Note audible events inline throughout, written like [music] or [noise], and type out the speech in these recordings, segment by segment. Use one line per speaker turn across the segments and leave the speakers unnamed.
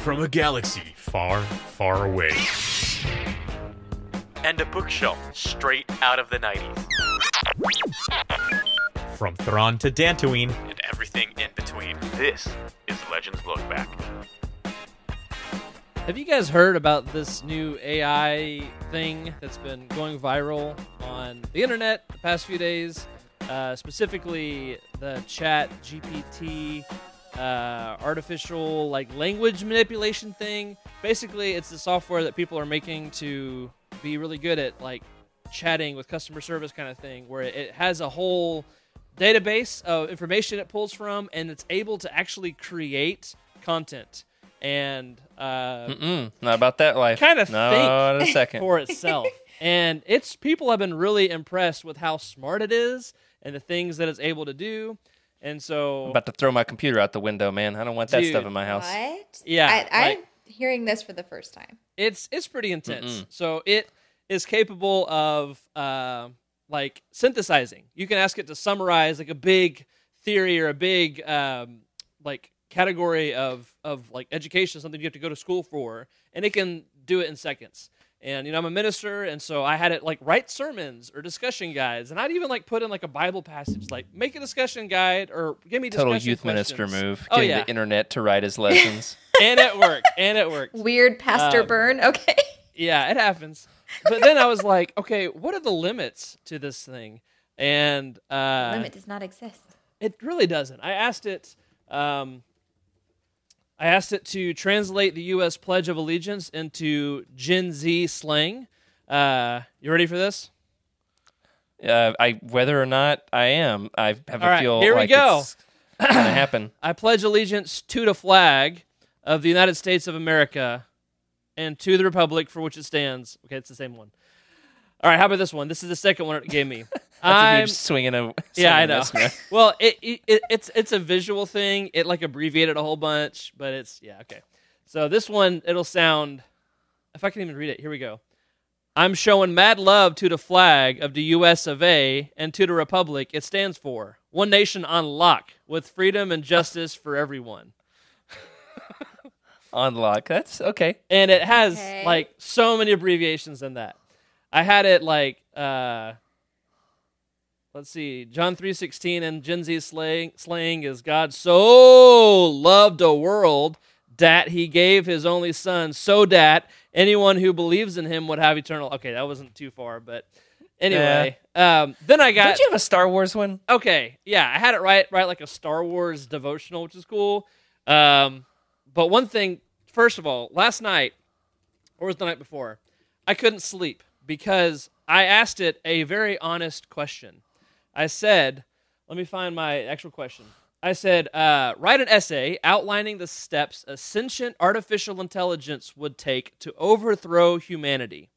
from a galaxy far, far away.
And a bookshelf straight out of the 90s.
From Thrawn to Dantooine,
And everything in between. This is Legends Look Back.
Have you guys heard about this new AI thing that's been going viral on the internet the past few days? Uh, specifically, the Chat GPT uh, artificial like language manipulation thing. Basically, it's the software that people are making to be really good at like chatting with customer service kind of thing, where it, has a whole database of information it pulls from, and it's able to actually create content and uh,
Mm, not about that life.
kind of
Not
think
a second.
for itself. [laughs] and it's people have been really impressed with how smart it is and the things that it's able to do. And so,
I'm about to throw my computer out the window, man. I don't want that
Dude.
stuff in my house.
What?
Yeah,
I, I'm
like-
hearing this for the first time.
it's it's pretty intense.
Mm-mm.
So it is capable of uh, like synthesizing. You can ask it to summarize like a big theory or a big um, like category of of like education, something you have to go to school for, and it can do it in seconds. And you know, I'm a minister, and so I had it like write sermons or discussion guides, and I'd even like put in like a Bible passage, like make a discussion guide or give me
Total
discussion
youth minister move.
Oh
Getting
yeah,
the internet to write his lessons. [laughs]
and it worked, and it worked.
Weird Pastor
Um,
Burn. Okay. [laughs]
Yeah, it happens. But then I was like, okay, what are the limits to this thing? And uh,
Limit does not exist.
it really doesn't. I asked it. Um, I asked it to translate the U.S. Pledge of Allegiance into Gen Z slang. Uh, you ready for this?
uh, I whether or not I am, I have
All
a
right,
feel
here we go.
it's gonna happen. [clears throat]
I pledge allegiance to the flag of the United States of America and to the republic for which it stands. Okay, it's the same one. All right, how about this one? This is the second one it gave me. [laughs]
That's a
I'm
huge swinging a
Yeah, I know.
miss, [laughs]
well, it, it, it it's it's a visual thing. It like abbreviated a whole bunch, but it's yeah okay. So this one it'll sound. If I can even read it, here we go. I'm showing mad love to the flag of the U.S. of A. and to the republic it stands for. One nation on lock with freedom and justice for everyone. [laughs]
Unlock. That's okay.
And it has
Okay.
like so many abbreviations in that. I had it like uh let's see, John 3:16 and Gen Z slang slang is God so loved the world that he gave his only son so that anyone who believes in him would have eternal Okay, that wasn't too far, but anyway. Um then I got
Don't you have a Star Wars one?
okay yeah i had it right right like a star wars devotional which is cool um, but one thing first of all last night or was the night before i couldn't sleep because i asked it a very honest question i said let me find my actual question i said uh, write an essay outlining the steps a sentient artificial intelligence would take to overthrow humanity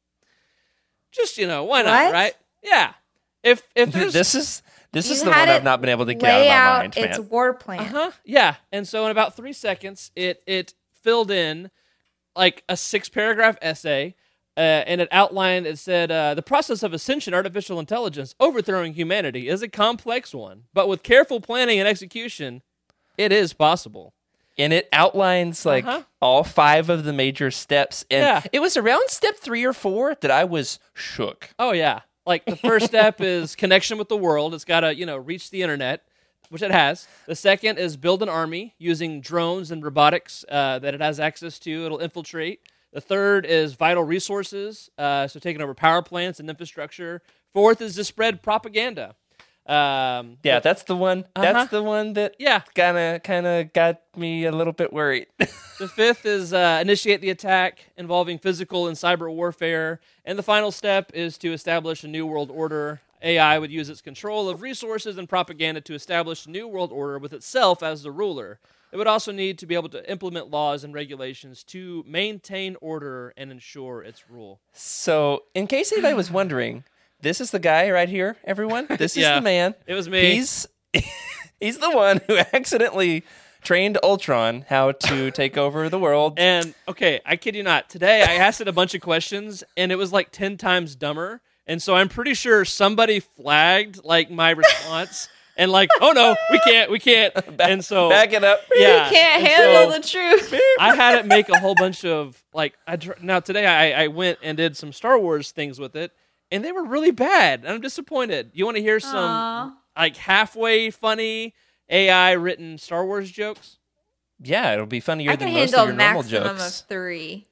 just you know why not
What?
right yeah if if [laughs] there's
This is this is the one I've not been able to get out
out
of my mind,
its
man.
war plan.
Uh-huh. Yeah. And so in about three seconds, it it filled in like a six paragraph essay. Uh, and it outlined, it said, uh, the process of ascension artificial intelligence overthrowing humanity is a complex one, but with careful planning and execution, it is possible.
and it outlines like
Uh-huh.
all five of the major steps. And
Yeah.
it was around step three or four that I was shook.
Oh yeah. Like the first step [laughs] is connection with the world. It's got to, you know, reach the internet, which it has. The second is build an army using drones and robotics uh, that it has access to. It'll infiltrate. The third is vital resources, uh, so taking over power plants and infrastructure. Fourth is to spread propaganda. Um,
Yeah, that's the one.
Uh-huh.
That's the one that
yeah.
kind of kind of got me a little bit worried. [laughs]
The fifth is uh, initiate the attack involving physical and cyber warfare. And the final step is to establish a new world order. AI would use its control of resources and propaganda to establish a new world order with itself as the ruler. It would also need to be able to implement laws and regulations to maintain order and ensure its rule.
so, in case anybody was wondering, this is the guy right here. Everyone, this is [laughs] the man.
It was me.
He's [laughs] he's the one who accidentally trained Ultron how to take over the world.
And okay, I kid you not. Today I asked it a bunch of questions and it was like 10 times dumber. And so I'm pretty sure somebody flagged like my response [laughs] and like, oh no, we can't, we can't. [laughs] and so
Back it up.
yeah,
you can't
and
handle
so
the truth.
I had it [laughs] make a whole bunch of like. I dr- now today I, I went and did some Star Wars things with it, and they were really bad. And I'm disappointed. You want to hear some
Aw.
like halfway funny AI written Star Wars jokes?
Yeah, it'll be funnier
I
than
can
most
handle
of
a
your normal
maximum of
jokes.
three.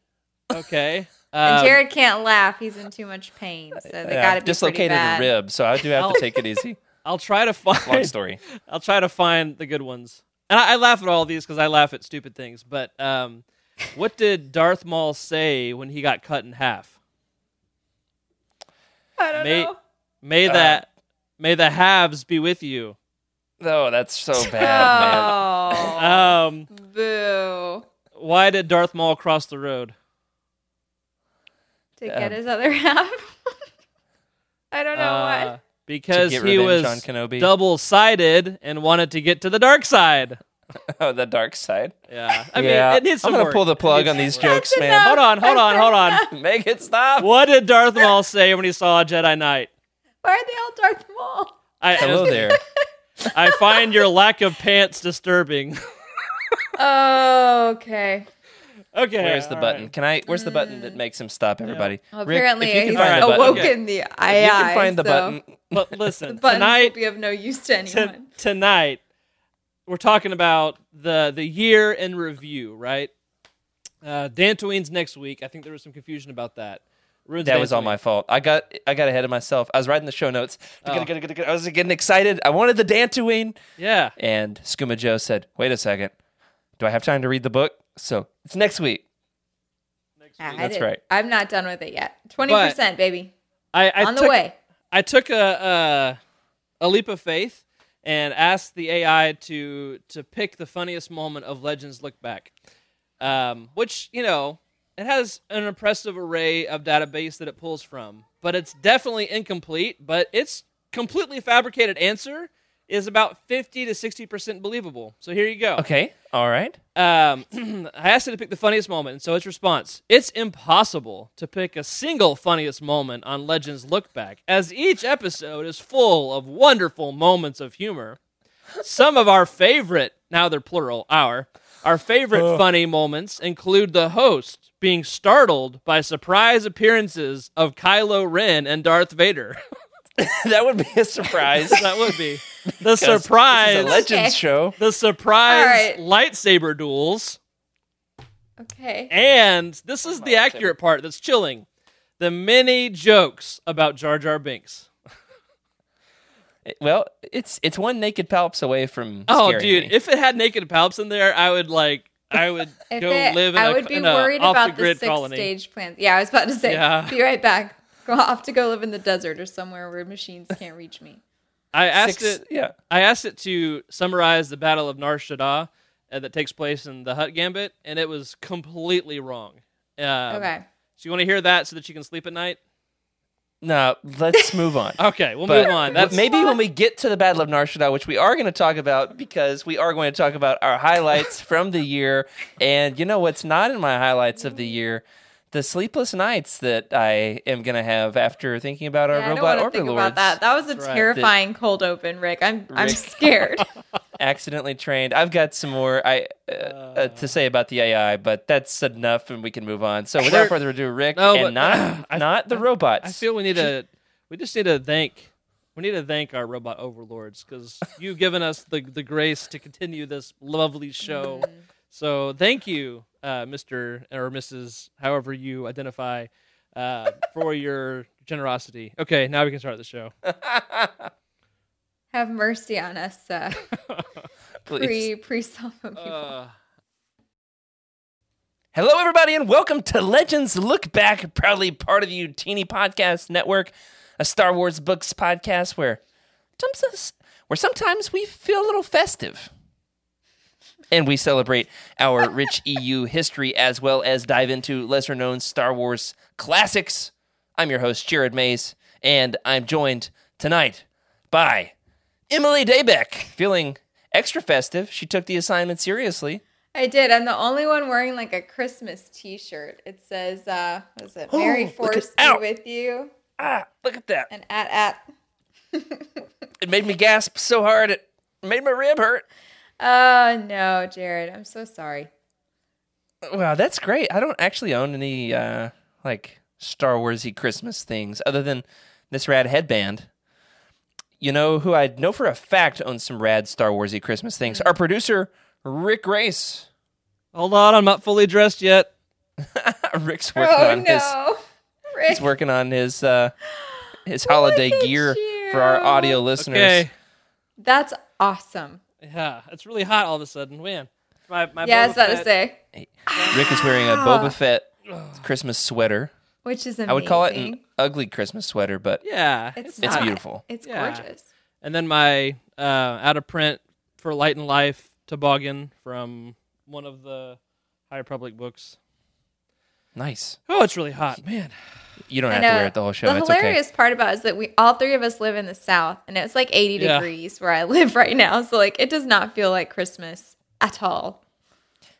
Okay. [laughs]
And
Um,
Jared can't laugh; he's in too much pain. So they
Yeah,
got to be
dislocated a rib, so I do have to take it easy.
I'll try to find
Long
find.
story. [laughs]
I'll try to find the good ones. And I, I laugh at all these because I laugh at stupid things. But um, what did Darth Maul say when he got cut in half?
I don't
May-
know.
May
Uh,
that may the halves be with you.
Oh, that's so [laughs] bad,
Oh,
Um,
boo!
why did Darth Maul cross the road?
To
Um,
get his other [laughs] half. I don't know
Uh,
what.
Because he was
on Kenobi.
double sided and wanted to get to the dark side. [laughs]
Oh, the dark side.
Yeah, I
yeah,
mean, it needs some
I'm gonna
work.
pull the plug on these jokes, man.
enough.
Hold on, hold on, hold on.
Make it stop.
What did Darth Maul say when he saw a Jedi Knight?
Why are they all Darth Maul?
I,
Hello there. [laughs]
I find your lack of pants disturbing.
Oh, [laughs] okay.
Okay.
Where's the button?
right.
Can I? Where's the button that makes him stop? Everybody.
Well,
Rick,
apparently,
if you can
he's
find the button,
awoken the AI.
if you can find the
so
button.
But listen, [laughs]
buttons
tonight,
will be of no use to
t-
anyone.
tonight, we're talking about the the year in review, right? Uh, Dantooine's next week. I think there was some confusion about that. Ruins
That was all my fault. I got I got ahead of myself. I was writing the show notes.
Oh.
I was getting excited. I wanted the Dantooine.
Yeah.
And Skooma Joe said, "Wait a second. Do I have time to read the book?" So it's next week.
Ah, I
That's right.
I'm not done with it yet. Twenty percent, baby,
I, I
on
took,
the way.
I took a, a a leap of faith and asked the AI to to pick the funniest moment of Legends Look Back, um, which you know it has an impressive array of database that it pulls from, but it's definitely incomplete. But its completely fabricated answer is about fifty to sixty percent believable. So here you go.
Okay. All right.
Um, [clears throat] I asked it to pick the funniest moment, and so its response: It's impossible to pick a single funniest moment on Legends Look Back, as each episode is full of wonderful moments of humor. Some of our favorite, now they're plural, our our favorite funny moments include the host being startled by surprise appearances of Kylo Ren and Darth Vader. [laughs] [laughs]
that would be a surprise. [laughs]
that would be the
'Cause
surprise.
This is a Legends
Okay.
show.
the surprise
All
lightsaber duels.
Okay.
And this is the accurate part that's chilling. The many jokes about Jar Jar Binks.
Well, it's it's one naked palps away from.
Oh,
scaring
dude,
me.
if it had naked palps in there, I would like, I would [laughs] go
it-
live in
I
a,
would be
in a
worried about
the
the, six
colony.
stage plans. Yeah, I was about to say.
Yeah.
Be right back. Go off to go live in the desert or somewhere where machines can't reach me.
I asked
Six-
it.
Yeah.
I asked it to summarize the Battle of Nar Shaddaa uh, that takes place in the Hutt Gambit, and it was completely wrong. Um,
Okay.
So you want to hear that so that you can sleep at night?
No, let's move on. [laughs]
Okay, we'll
But
move on. That's
maybe when we get to the Battle of Nar Shaddaa, which we are going to talk about because we are going to talk about our highlights [laughs] from the year. And you know what's not in my highlights of the year? The sleepless nights that I am going to have after thinking about our
Yeah, I don't
robot
want to think
overlords.
about that. That was a
That's right.
terrifying cold open, Rick. I'm I'm scared. [laughs]
Accidentally trained. I've got some more I uh, uh, to say about the AI, but that's enough, and we can move on. So without further ado, Rick,
No,
and
but-
not [clears throat]
I-
not the robots.
I feel we need to. We just need to thank. We need to thank our robot overlords because you've given us the the grace to continue this lovely show. So thank you, uh, Mister or Mrs. However you identify, uh, for [laughs] your generosity. Okay, now we can start the show. [laughs]
Have mercy on us, uh, [laughs]
Please.
pre pre cell people.
Uh,
Hello, everybody, and welcome to Legends Look Back, proudly part of the Utini Podcast Network, a Star Wars books podcast where, where sometimes we feel a little festive. And we celebrate our rich EU history as well as dive into lesser known Star Wars classics. I'm your host, Jared Mays, and I'm joined tonight by Emily Daybeck, feeling extra festive. She took the assignment seriously.
I did. I'm the only one wearing like a Christmas T-shirt. It says, uh, "What is it?
Oh, at-
Force be with you."
Ah, look at that.
And at at [laughs]
it made me gasp so hard it made my rib hurt.
Oh no, Jared, I'm so sorry.
Wow, that's great. I don't actually own any uh like Star Warsy Christmas things other than this rad headband. You know who I know for a fact owns some rad Star Warsy Christmas things? Our producer Rick Race.
Hold on, I'm not fully dressed yet. [laughs]
Rick's working
oh
on his
no, Rick.
he's working on his uh his holiday
Look at
gear for our audio listeners.
Okay.
That's awesome.
Yeah, it's really hot all of a sudden. Man, my my
yeah, I
Boba
was about to
Fett-
say,
Rick is wearing a Boba Fett Christmas sweater.
which is amazing.
I would call it an ugly Christmas sweater, but
Yeah,
It's,
It's
not.
beautiful.
It's
Yeah.
gorgeous.
and then my uh, out of print for Light and Life toboggan from one of the High Republic books.
nice.
Oh, it's really hot, man.
You don't have to wear it the whole show.
The
It's
hilarious part about it is that we all three of us live in the south, and it's like 80
Yeah.
degrees where I live [laughs] right now. So like, it does not feel like Christmas at all.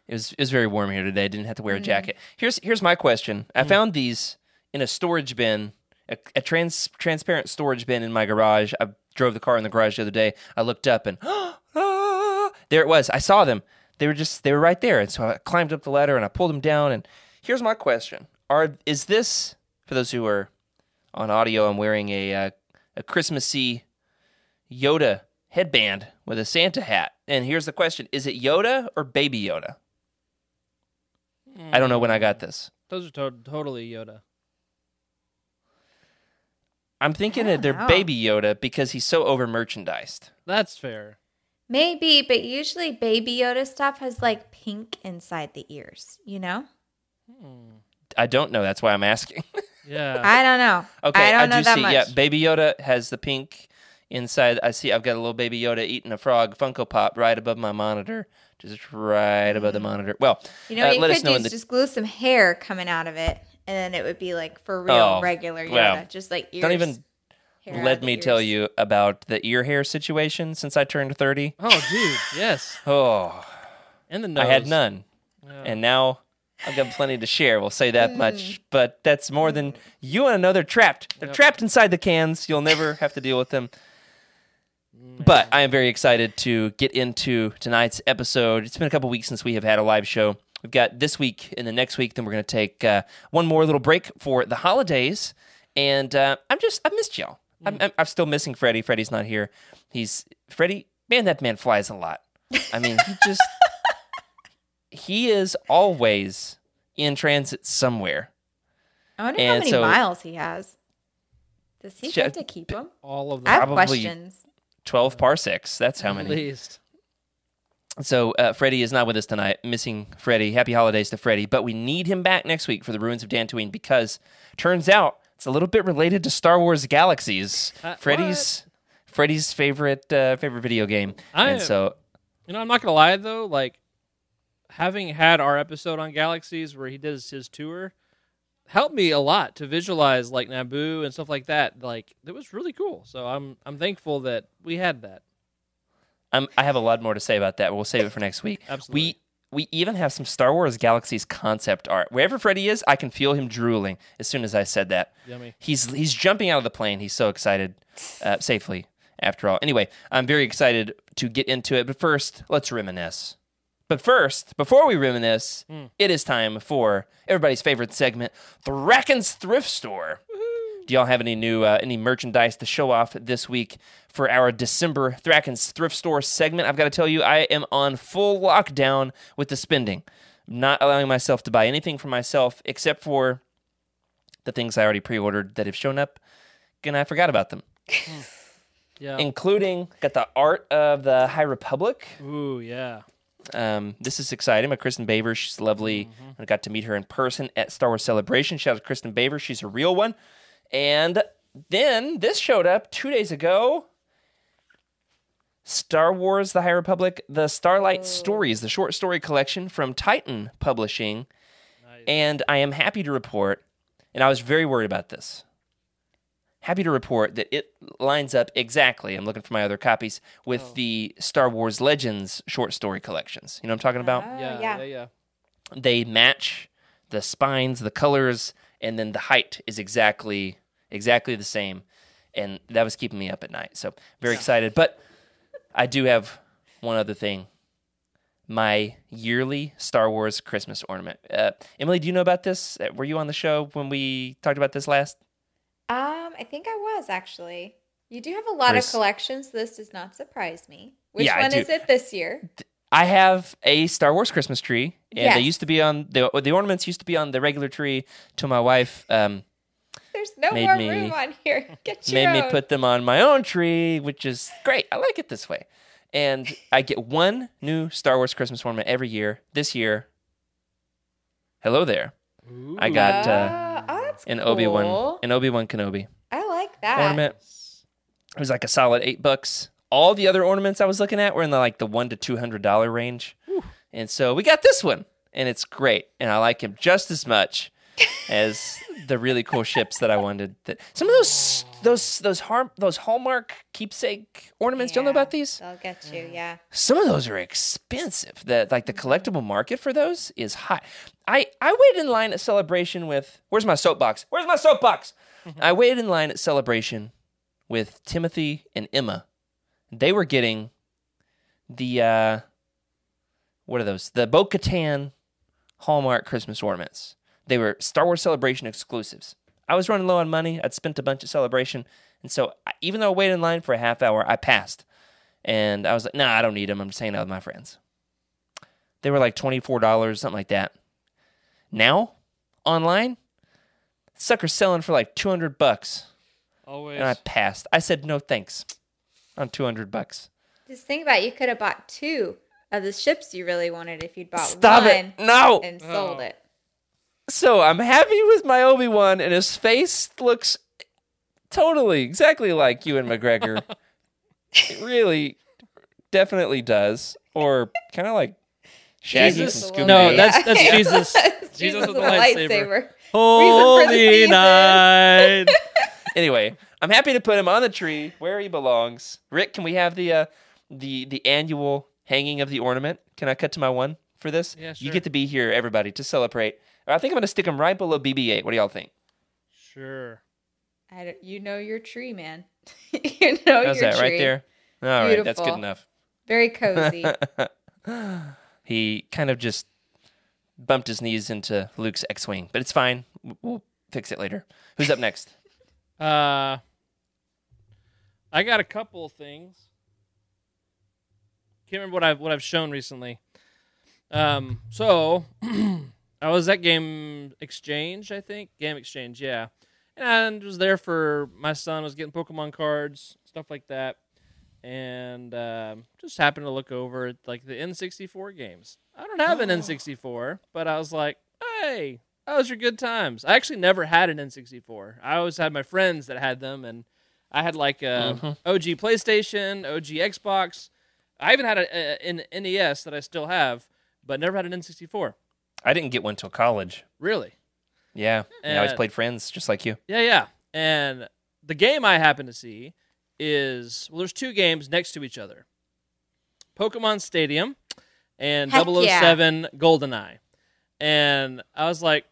It was it was very warm here today. I didn't have to wear a
Mm.
jacket. Here's here's my question. I found these in a storage bin, a, a trans transparent storage bin in my garage. I drove the car in the garage the other day. I looked up and [gasps] ah, there it was. I saw them. They were just they were right there. And so I climbed up the ladder and I pulled them down. And here's my question: Are is this for those who are on audio? I'm wearing a uh, a Christmassy Yoda headband with a Santa hat. And here's the question: Is it Yoda or Baby Yoda? I don't know when I got this.
Those are to- totally Yoda.
I'm thinking that they're
know.
Baby Yoda because he's so over merchandised.
That's fair.
Maybe, but usually Baby Yoda stuff has like pink inside the ears, you know?
I don't know. That's why I'm asking. [laughs]
Yeah.
I don't know.
okay,
I don't know
do
that
see.
much.
Yeah, Baby Yoda has the pink inside. I see. I've got a little Baby Yoda eating a frog Funko Pop right above my monitor, just right above the monitor. Well,
You know
uh,
what you
let us
could
know
do
in
is
the
just glue some hair coming out of it, and then it would be like for real,
Oh,
regular Yoda,
well,
just like ears.
don't even
hair
let
of the
me tell you about the ear hair situation since I turned 30.
oh, dude. Yes.
Oh,
And the nose.
I had none.
Yeah.
and now I've got plenty to share. We'll say that much, but that's more than you want to know. They're trapped. They're trapped inside the cans. You'll never [laughs] have to deal with them. But I am very excited to get into tonight's episode. It's been a couple weeks since we have had a live show. We've got this week and the next week. Then we're going to take uh, one more little break for the holidays. And uh, I'm just I've missed y'all. I'm, I'm, I'm still missing Freddie. Freddie's not here. He's Freddie. Man, that man flies a lot. I mean, he [laughs] just he is always in transit somewhere.
I wonder how many
so-
miles he has. Does he
Sh-
get to keep them?
all of them.
I
have
questions.
12 parsecs. That's how many.
At least.
So uh, Freddie is not with us tonight. Missing Freddie. Happy holidays to Freddie. But we need him back next week for the Ruins of Dantooine because turns out it's a little bit related to Star Wars Galaxies.
Uh,
Freddie's Freddie's favorite uh, favorite video game.
I-
and so
You know, I'm not gonna lie though. Like having had our episode on Galaxies where he does his tour, helped me a lot to visualize like Naboo and stuff like that. Like it was really cool. So I'm I'm thankful that we had that.
I'm, I have a lot more to say about that. but We'll save it for next week.
Absolutely.
We we even have some Star Wars Galaxies concept art. Wherever Freddie is, I can feel him drooling as soon as I said that.
Yummy.
He's he's jumping out of the plane. He's so excited, uh, safely after all. Anyway, I'm very excited to get into it. But first, let's reminisce. But first, before we reminisce, it is time for everybody's favorite segment, Thrackan's Thrift Store. Do y'all have any new uh, any merchandise to show off this week for our December Thrackan's Thrift Store segment? I've got to tell you, I am on full lockdown with the spending. Not allowing myself to buy anything for myself except for the things I already pre-ordered that have shown up, and I forgot about them, [laughs]
Yeah.
including got the art of the High Republic.
Ooh, yeah.
Um, this is exciting. My Kristin Baver, she's lovely. I got to meet her in person at Star Wars Celebration. Shout out to Kristin Baver, she's a real one. And then this showed up two days ago. Star Wars: The High Republic, the Starlight Stories, the short story collection from Titan Publishing. And I am happy to report, and I was very worried about this. Happy to report that it lines up exactly. I'm looking for my other copies with the Star Wars Legends short story collections. You know what I'm talking about?
Oh,
Yeah,
yeah.
yeah, yeah.
they match the spines, the colors, and then the height is exactly exactly the same. and that was keeping me up at night. So very excited. But I do have one other thing. My yearly Star Wars Christmas ornament. Uh, Emily, do you know about this? Uh, Were you on the show when we talked about this last?
Um, I think I was actually. You do have a lot of collections. This does not surprise me. Which
Yeah,
one is it this year?
I have a Star Wars Christmas tree, and they used to be on the the ornaments used to be on the regular tree. To my wife um,
There's no more
me-
room on here. [laughs] Get your
made me put them on my own tree, which is great. I like it this way. And I get one new Star Wars Christmas ornament every year. This year, hello there. I got uh,
that's
an
cool.
Obi Wan, an Obi Wan Kenobi
I like that.
ornament. It was like a solid eight bucks. All the other ornaments I was looking at were in the like the one to two hundred dollar range, and so we got this one, and it's great, and I like him just as much [laughs] as the really cool ships that I wanted. That some of those those those har- those Hallmark keepsake ornaments. Do you know about these?
They'll get you. Yeah.
Some of those are expensive. The like the collectible market for those is high. I I waited in line at Celebration with where's my soapbox? Where's my soapbox? I waited in line at Celebration with Timothy and Emma. They were getting the uh what are those? The Bo Katan Hallmark Christmas ornaments. They were Star Wars Celebration exclusives. I was running low on money. I'd spent a bunch at Celebration, and so I- even though I waited in line for a half hour, I passed. And I was like, "Nah, I don't need them. I'm just hanging out with my friends." They were like twenty four dollars, something like that. Now, online, sucker's selling for like two hundred bucks,
Always.
and I passed. I said no thanks on two hundred bucks.
Just think about it. you could have bought two of the ships you really wanted if you'd bought
Stop
one
it! No.
and sold
Oh.
it.
So I'm happy with my Obi Wan, and his face looks totally exactly like Ewan McGregor. it really, definitely does, or kind of like Shaggy
Jesus.
from Scooby.
No,
Doo.
that's- that's [laughs] Jesus. [laughs]
Jesus,
Jesus
with
with the lightsaber.
lightsaber.
Holy
season.
night. [laughs]
anyway, I'm happy to put him on the tree where he belongs. Rick, can we have the uh, the the annual hanging of the ornament? Can I cut to my one for this?
Yeah,
You get to be here, everybody, to celebrate. I think I'm going to stick him right below BB-8. What do y'all think?
Sure.
I don't- you know your tree, man. [laughs] you know
How's
your
that
tree.
right there? All right, that's good enough.
Very cozy. [laughs]
he kind of just bumped his knees into Luke's X-wing, but it's fine. We'll fix it later. Who's up next? [laughs]
Uh, I got a couple of things. Can't remember what I've what I've shown recently. Um, so [clears throat] I was at Game Exchange, I think Game Exchange, yeah, and I was there for my son was getting Pokemon cards, stuff like that, and um, just happened to look over at like the N64 games. I don't have an N64, but I was like, hey, those are good times. I actually never had an N64. I always had my friends that had them, and I had like a OG PlayStation, OG Xbox. I even had a, a, an NES that I still have, but never had an N64.
I didn't get one till college.
Really?
Yeah, I always played Friends, just like you.
Yeah, yeah. And the game I happen to see is well, there's two games next to each other Pokemon Stadium and
Heck yeah.
007 GoldenEye. And I was like,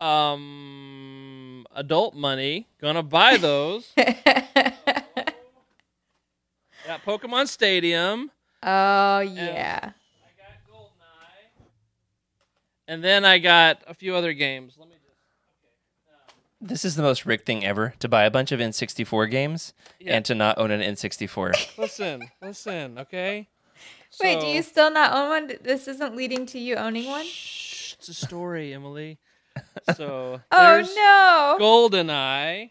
um, adult money, gonna buy [laughs] those. [laughs] Got Pokemon Stadium.
oh yeah.
And then I got a few other games. Let me just.
This is the most Rick thing ever to buy a bunch of N64 games
Yeah.
and to not own an N64. [laughs]
Listen, listen, okay?
Wait, do you still not own one? This isn't leading to you owning one?
Shh, it's a story, Emily. [laughs] So
Oh
there's
no.
GoldenEye,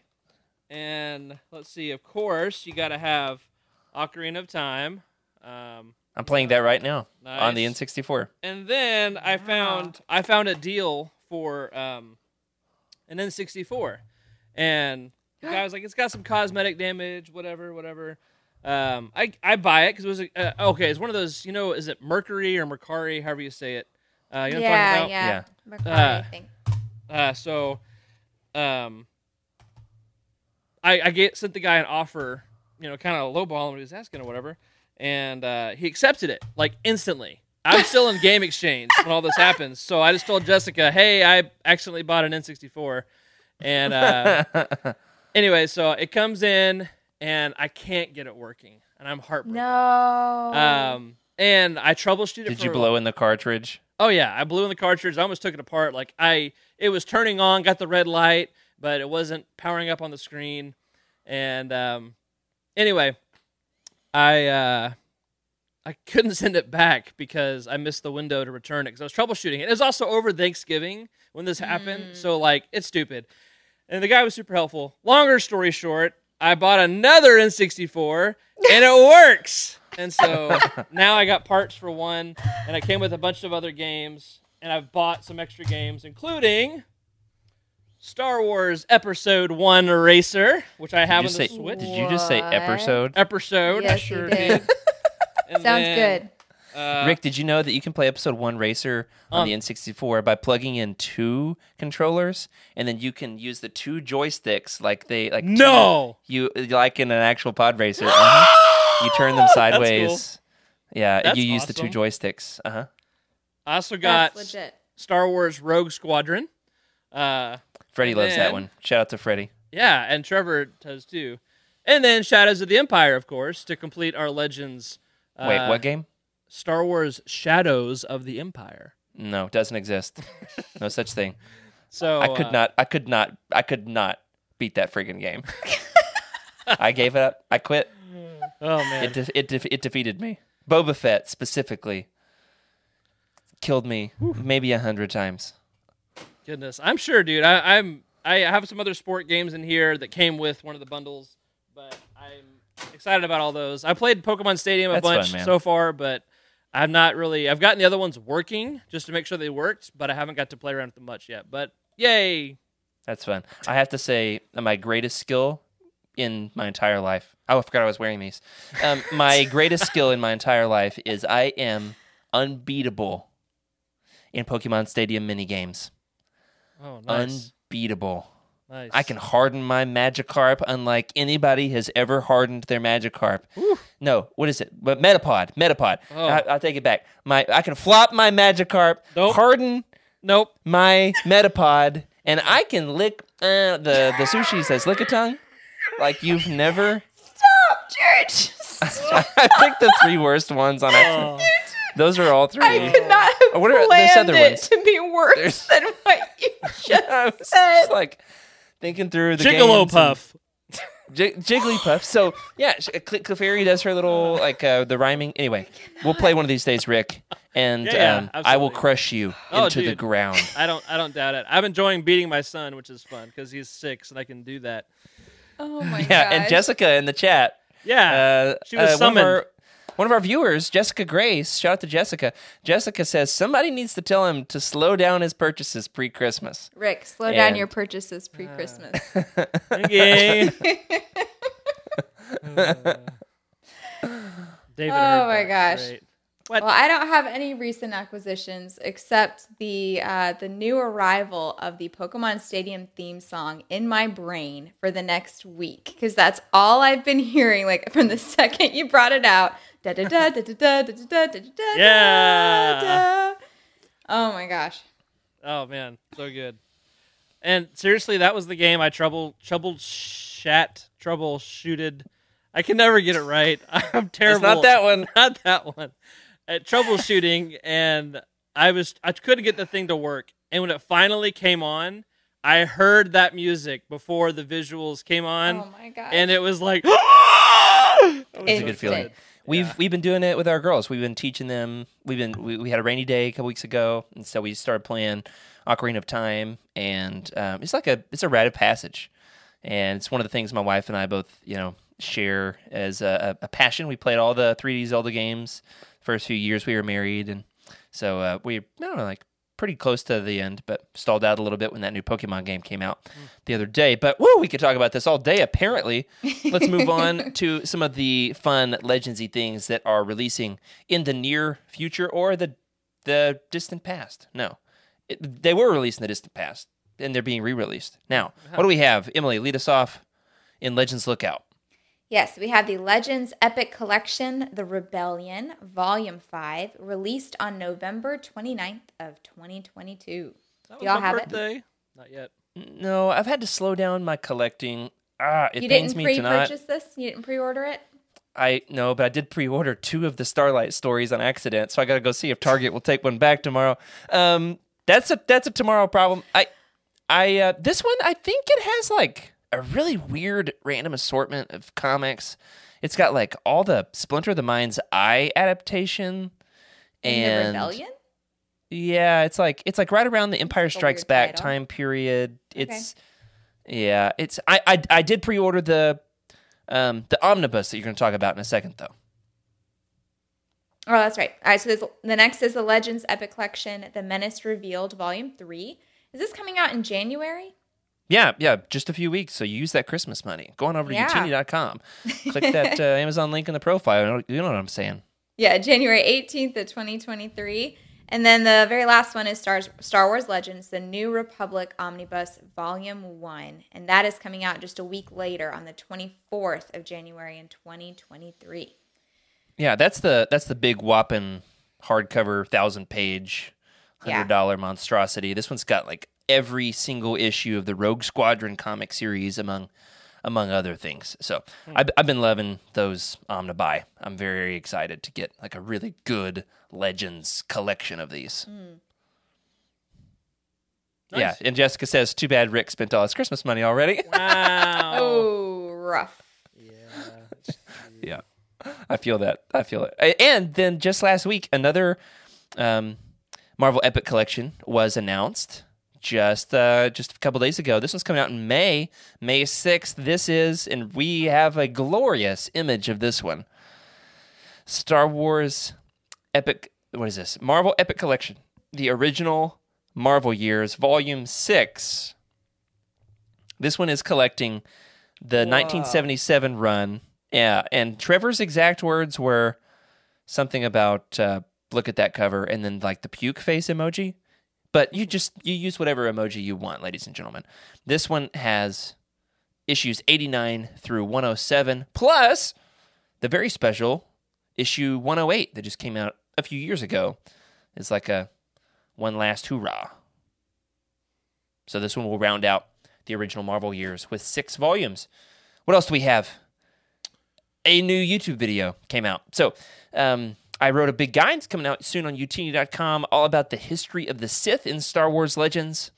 and let's see. Of course, you got to have Ocarina of Time. Um,
I'm playing that right now on the N64.
and then I found I found a deal for um, an N64, and the guy was like, "It's got some cosmetic damage, whatever, whatever." Um, I I buy it because it was a, uh, okay. It's one of those, you know, is it Mercury or Mercari, however you say it? Uh, you know what I'm
yeah,
talking about?
yeah,
Yeah.
Mercari, I
Uh,
think.
Uh, so, um, I I get sent the guy an offer, you know, kind of lowball him what he was asking or whatever, and uh, he accepted it like instantly. I'm still in game exchange when all this happens, so I just told Jessica, "Hey, I accidentally bought an N64," and uh, [laughs] Anyway, so it comes in and I can't get it working, and I'm heartbroken.
No.
Um, and I troubleshooted. it.
Did
for
you
a-
blow in the cartridge?
Oh yeah, I blew in the cartridge. I almost took it apart. Like I, it was turning on, got the red light, but it wasn't powering up on the screen. And um, anyway, I uh, I couldn't [laughs] send it back because I missed the window to return it because I was troubleshooting it. It was also over Thanksgiving when this happened, so like it's stupid. And the guy was super helpful. Longer story short, I bought another N64 [laughs] and it works. And so now I got parts for one, and I came with a bunch of other games, and I've bought some extra games, including Star Wars Episode One Racer, which I have
Did
on
you
the
say?
Switch.
Did you just say
What?
episode?
Episode,
Yes, you
sure
did. [laughs]
And
Sounds
then,
good.
Uh,
Rick, did you know that you can play episode one racer on
Um,
the N64 by plugging in two controllers, and then you can use the two joysticks like they like two-
No!
you like in an actual pod racer. uh-huh. You turn them [laughs] sideways. Yeah,
That's
you use the two
awesome.
joysticks. Uh huh.
I also got
That's legit.
Star Wars Rogue Squadron. Uh,
Freddie
And
loves that one. Shout out to Freddie.
yeah, and Trevor does too. And then Shadows of the Empire, of course, to complete our Legends. Uh,
Wait, what game?
Star Wars Shadows of the Empire.
No, doesn't exist. no such thing. [laughs]
So
I could
uh,
not. I could not. I could not beat that friggin' game. [laughs] I gave it up. I quit.
Oh man,
It de- it de- it defeated me. Boba Fett specifically killed me maybe a hundred times.
Goodness, I'm sure, dude. I, I'm I have some other sport games in here that came with one of the bundles, but I'm excited about all those. I played Pokemon Stadium a
That's
bunch
man.
so far, but I'm not really. I've gotten the other ones working just to make sure they worked, but I haven't got to play around with them much yet. But yay!
That's fun. I have to say, my greatest skill in my entire life. Oh, I forgot I was wearing these. Um, my [laughs] greatest skill in my entire life is I am unbeatable in Pokemon Stadium mini games.
Oh, nice,
Unbeatable.
nice.
I can harden my Magikarp unlike anybody has ever hardened their Magikarp. No, what is it? But Metapod. Metapod.
Oh.
I, I'll take it back. My I can flop my Magikarp,
Nope.
harden
Nope.
my Metapod, and I can lick uh, the the sushi says lick a tongue, like you've never.
Stop, George. [laughs]
I picked the three worst ones on accident.
Oh,
Those are all three.
I could not have
What are- there's
planned
other
it
ones.
to be worse than what you just [laughs]
I was
said.
just like thinking through the
Gigolo
games and-
Puff. [laughs]
Jig- Jigglypuff. So yeah, sh- Cl- Clefairy does her little like uh, the rhyming. Anyway, we'll play one of these days, Rick, and
Yeah, yeah,
um, I will crush you
Oh,
into the ground. [laughs]
I don't. I don't doubt it. I'm enjoying beating my son, which is fun because he's six and I can do that.
Oh my god.
Yeah, and. Jessica in the chat.
Yeah.
Uh,
She was
uh, one, our,
summoned.
One of our viewers, Jessica Grace. Shout out to Jessica. Jessica says somebody needs to tell him to slow down his purchases pre-Christmas.
Rick, slow down your purchases pre-Christmas. [laughs]
Okay. [laughs] [laughs] David
Oh my
that.
gosh.
Great.
well, I don't have any recent acquisitions except the uh, the new arrival of the Pokemon Stadium theme song in my brain for the next week because that's all I've been hearing. Like from the second you brought it out, da da da da da da da da da da da.
Yeah.
Oh my gosh.
Oh man, so good. And seriously, that was the game I trouble trouble shat troubleshooted. I can never get it right. I'm
It's
terrible.
not that one.
Not that one. At troubleshooting, [laughs] and I was I couldn't get the thing to work. And when it finally came on, I heard that music before the visuals came on,
Oh my gosh.
and it was like. [gasps]
It's a good feeling. We've we've been doing it with our girls. We've been teaching them. We've been we, we had a rainy day a couple weeks ago, and so we started playing Ocarina of Time, and um, it's like a it's a rite of passage, and it's one of the things my wife and I both you know share as a, a passion. We played all the 3D Zelda games first few years we were married, and so uh, we I don't know like pretty close to the end, but stalled out a little bit when that new Pokemon game came out the other day. But woo, we could talk about this all day. Apparently, let's move on [laughs] to some of the fun legendsy things that are releasing in the near future or the the distant past. No, it, they were released in the distant past, and they're being re-released now. What do we have? Emily, lead us off in Legends Lookout.
Yes, we have the Legends Epic Collection, The Rebellion, Volume 5, released on November 29th of 2022.
That
Do y'all
my
have it?
birthday. Not yet.
No, I've had to slow down my collecting. ah, it
you
pains
didn't
me to not.
pre-purchase this. You didn't pre-order it.
I no, but I did pre-order two of the Starlight stories on accident, so I got to go see if Target will take one back tomorrow. Um, that's a that's a tomorrow problem. I I uh, this one I think it has like a really weird random assortment of comics. It's got like all the Splinter of the Mind's Eye adaptation and
the Rebellion.
yeah, it's like it's like right around the Empire
a
Strikes Back
title.
time period. It's yeah, it's I, I I did pre-order the um the omnibus that you're going to talk about in a second though.
Oh, that's right. All right. So the next is the Legends Epic Collection, The Menace Revealed, Volume Three. Is this coming out in January?
Yeah, yeah, just a few weeks. So you use that Christmas money. Go on over to
Yeah.
utini.com. [laughs] Click that uh, Amazon link in the profile. You know what I'm saying.
Yeah, January 18th of 2023. And then the very last one is Star, Star Wars Legends, The New Republic Omnibus Volume 1. And that is coming out just a week later on the 24th of January in 2023.
Yeah, that's the that's the big whopping hardcover thousand page hundred dollar monstrosity. This one's got like every single issue of the Rogue Squadron comic series among among other things. So hmm. I've, I've been loving those um, omnibuy. I'm very excited to get like a really good Legends collection of these. Hmm. Yeah,
Nice.
and Jessica says, "Too bad Rick spent all his Christmas money already."
Wow. [laughs]
Oh, rough.
Yeah, I feel that. I feel it. And then just last week, another um, Marvel Epic Collection was announced. Just uh, just a couple days ago. This one's coming out in May, May sixth. This is, and we have a glorious image of this one. Star Wars Epic. What is this? Marvel Epic Collection, the original Marvel years, Volume Six. This one is collecting the 1977 run. Yeah, and Trevor's exact words were something about uh, look at that cover and then like the puke face emoji. But you just you use whatever emoji you want, ladies and gentlemen. This one has issues 89 through 107 plus the very special issue 108 that just came out a few years ago. It's like a one last hurrah. So this one will round out the original Marvel years with six volumes. What else do we have? A new YouTube video came out. So um, I wrote a big guide. It's coming out soon on utini.com, all about the history of the Sith in Star Wars Legends.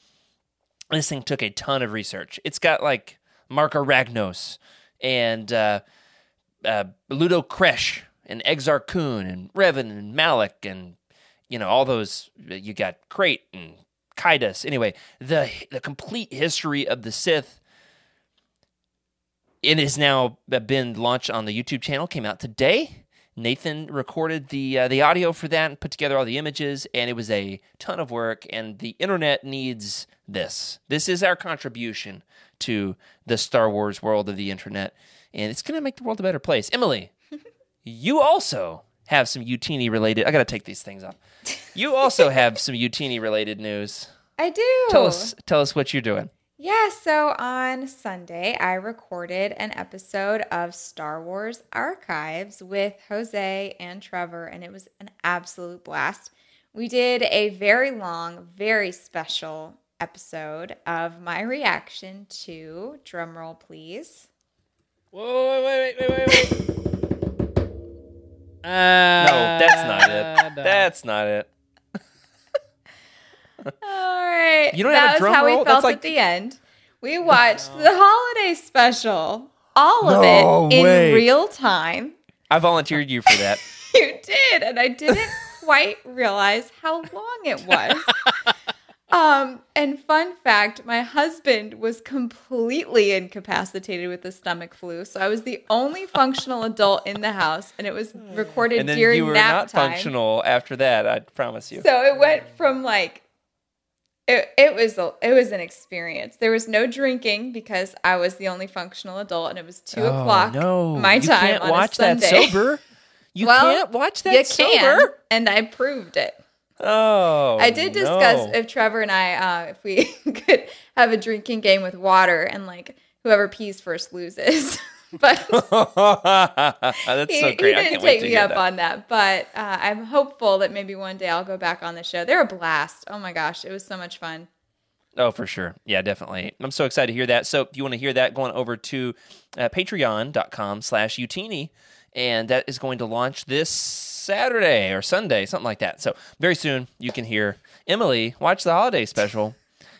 This thing took a ton of research. It's got like Marka Ragnos and uh, uh, Ludo Kresh and Exar Kun and Revan and Malak and you know all those. You got Krayt and Caedus. Anyway, the the complete history of the Sith. It has now been launched on the YouTube channel. Came out today. Nathan recorded the uh, the audio for that and put together all the images, and it was a ton of work. And the internet needs this. This is our contribution to the Star Wars world of the internet, and it's going to make the world a better place. Emily, [laughs] you also have some Utini related. I got to take these things off. You also have some [laughs] Utini related news.
I do.
Tell us, tell us what you're doing.
Yeah, so on Sunday, I recorded an episode of Star Wars Archives with Jose and Trevor, and it was an absolute blast. We did a very long, very special episode of my reaction to, drumroll please,
Whoa, wait, wait, wait, wait, wait, wait. Uh,
No, that's not it.
no.
That's not it.
All right.
You don't
that
have a
was how
roll?
we felt
like-
at the end. We watched the holiday special, all of
No
it in
way.
real time.
I volunteered you for that. [laughs]
You did, and I didn't [laughs] quite realize how long it [laughs] was. Um, and fun fact, my husband was completely incapacitated with the stomach flu, so I was the only functional adult in the house, and it was recorded
and then
during
you were
nap
not
time.
functional after that. I promise you.
So it went from like it, it was a, it was an experience. There was no drinking because I was the only functional adult, and it was two o'clock
Oh, no,
my
you
time
can't
on
watch that sober. [laughs] You
Well,
can't watch that
you
sober.
can, and I proved it.
Oh,
I did discuss
no.
if Trevor and I, uh, if we [laughs] could have a drinking game with water, and like whoever pees first loses. [laughs] [laughs] but [laughs]
That's
he,
so great. I
didn't
can't wait
take
to
me up
that.
on that. But uh, I'm hopeful that maybe one day I'll go back on the show. They're a blast. Oh my gosh, it was so much fun.
Oh, for sure. Yeah, definitely. I'm so excited to hear that. So if you want to hear that, go on over to uh, patreon.com slash utini, and that is going to launch this Saturday or Sunday, something like that. So very soon you can hear Emily watch the holiday special,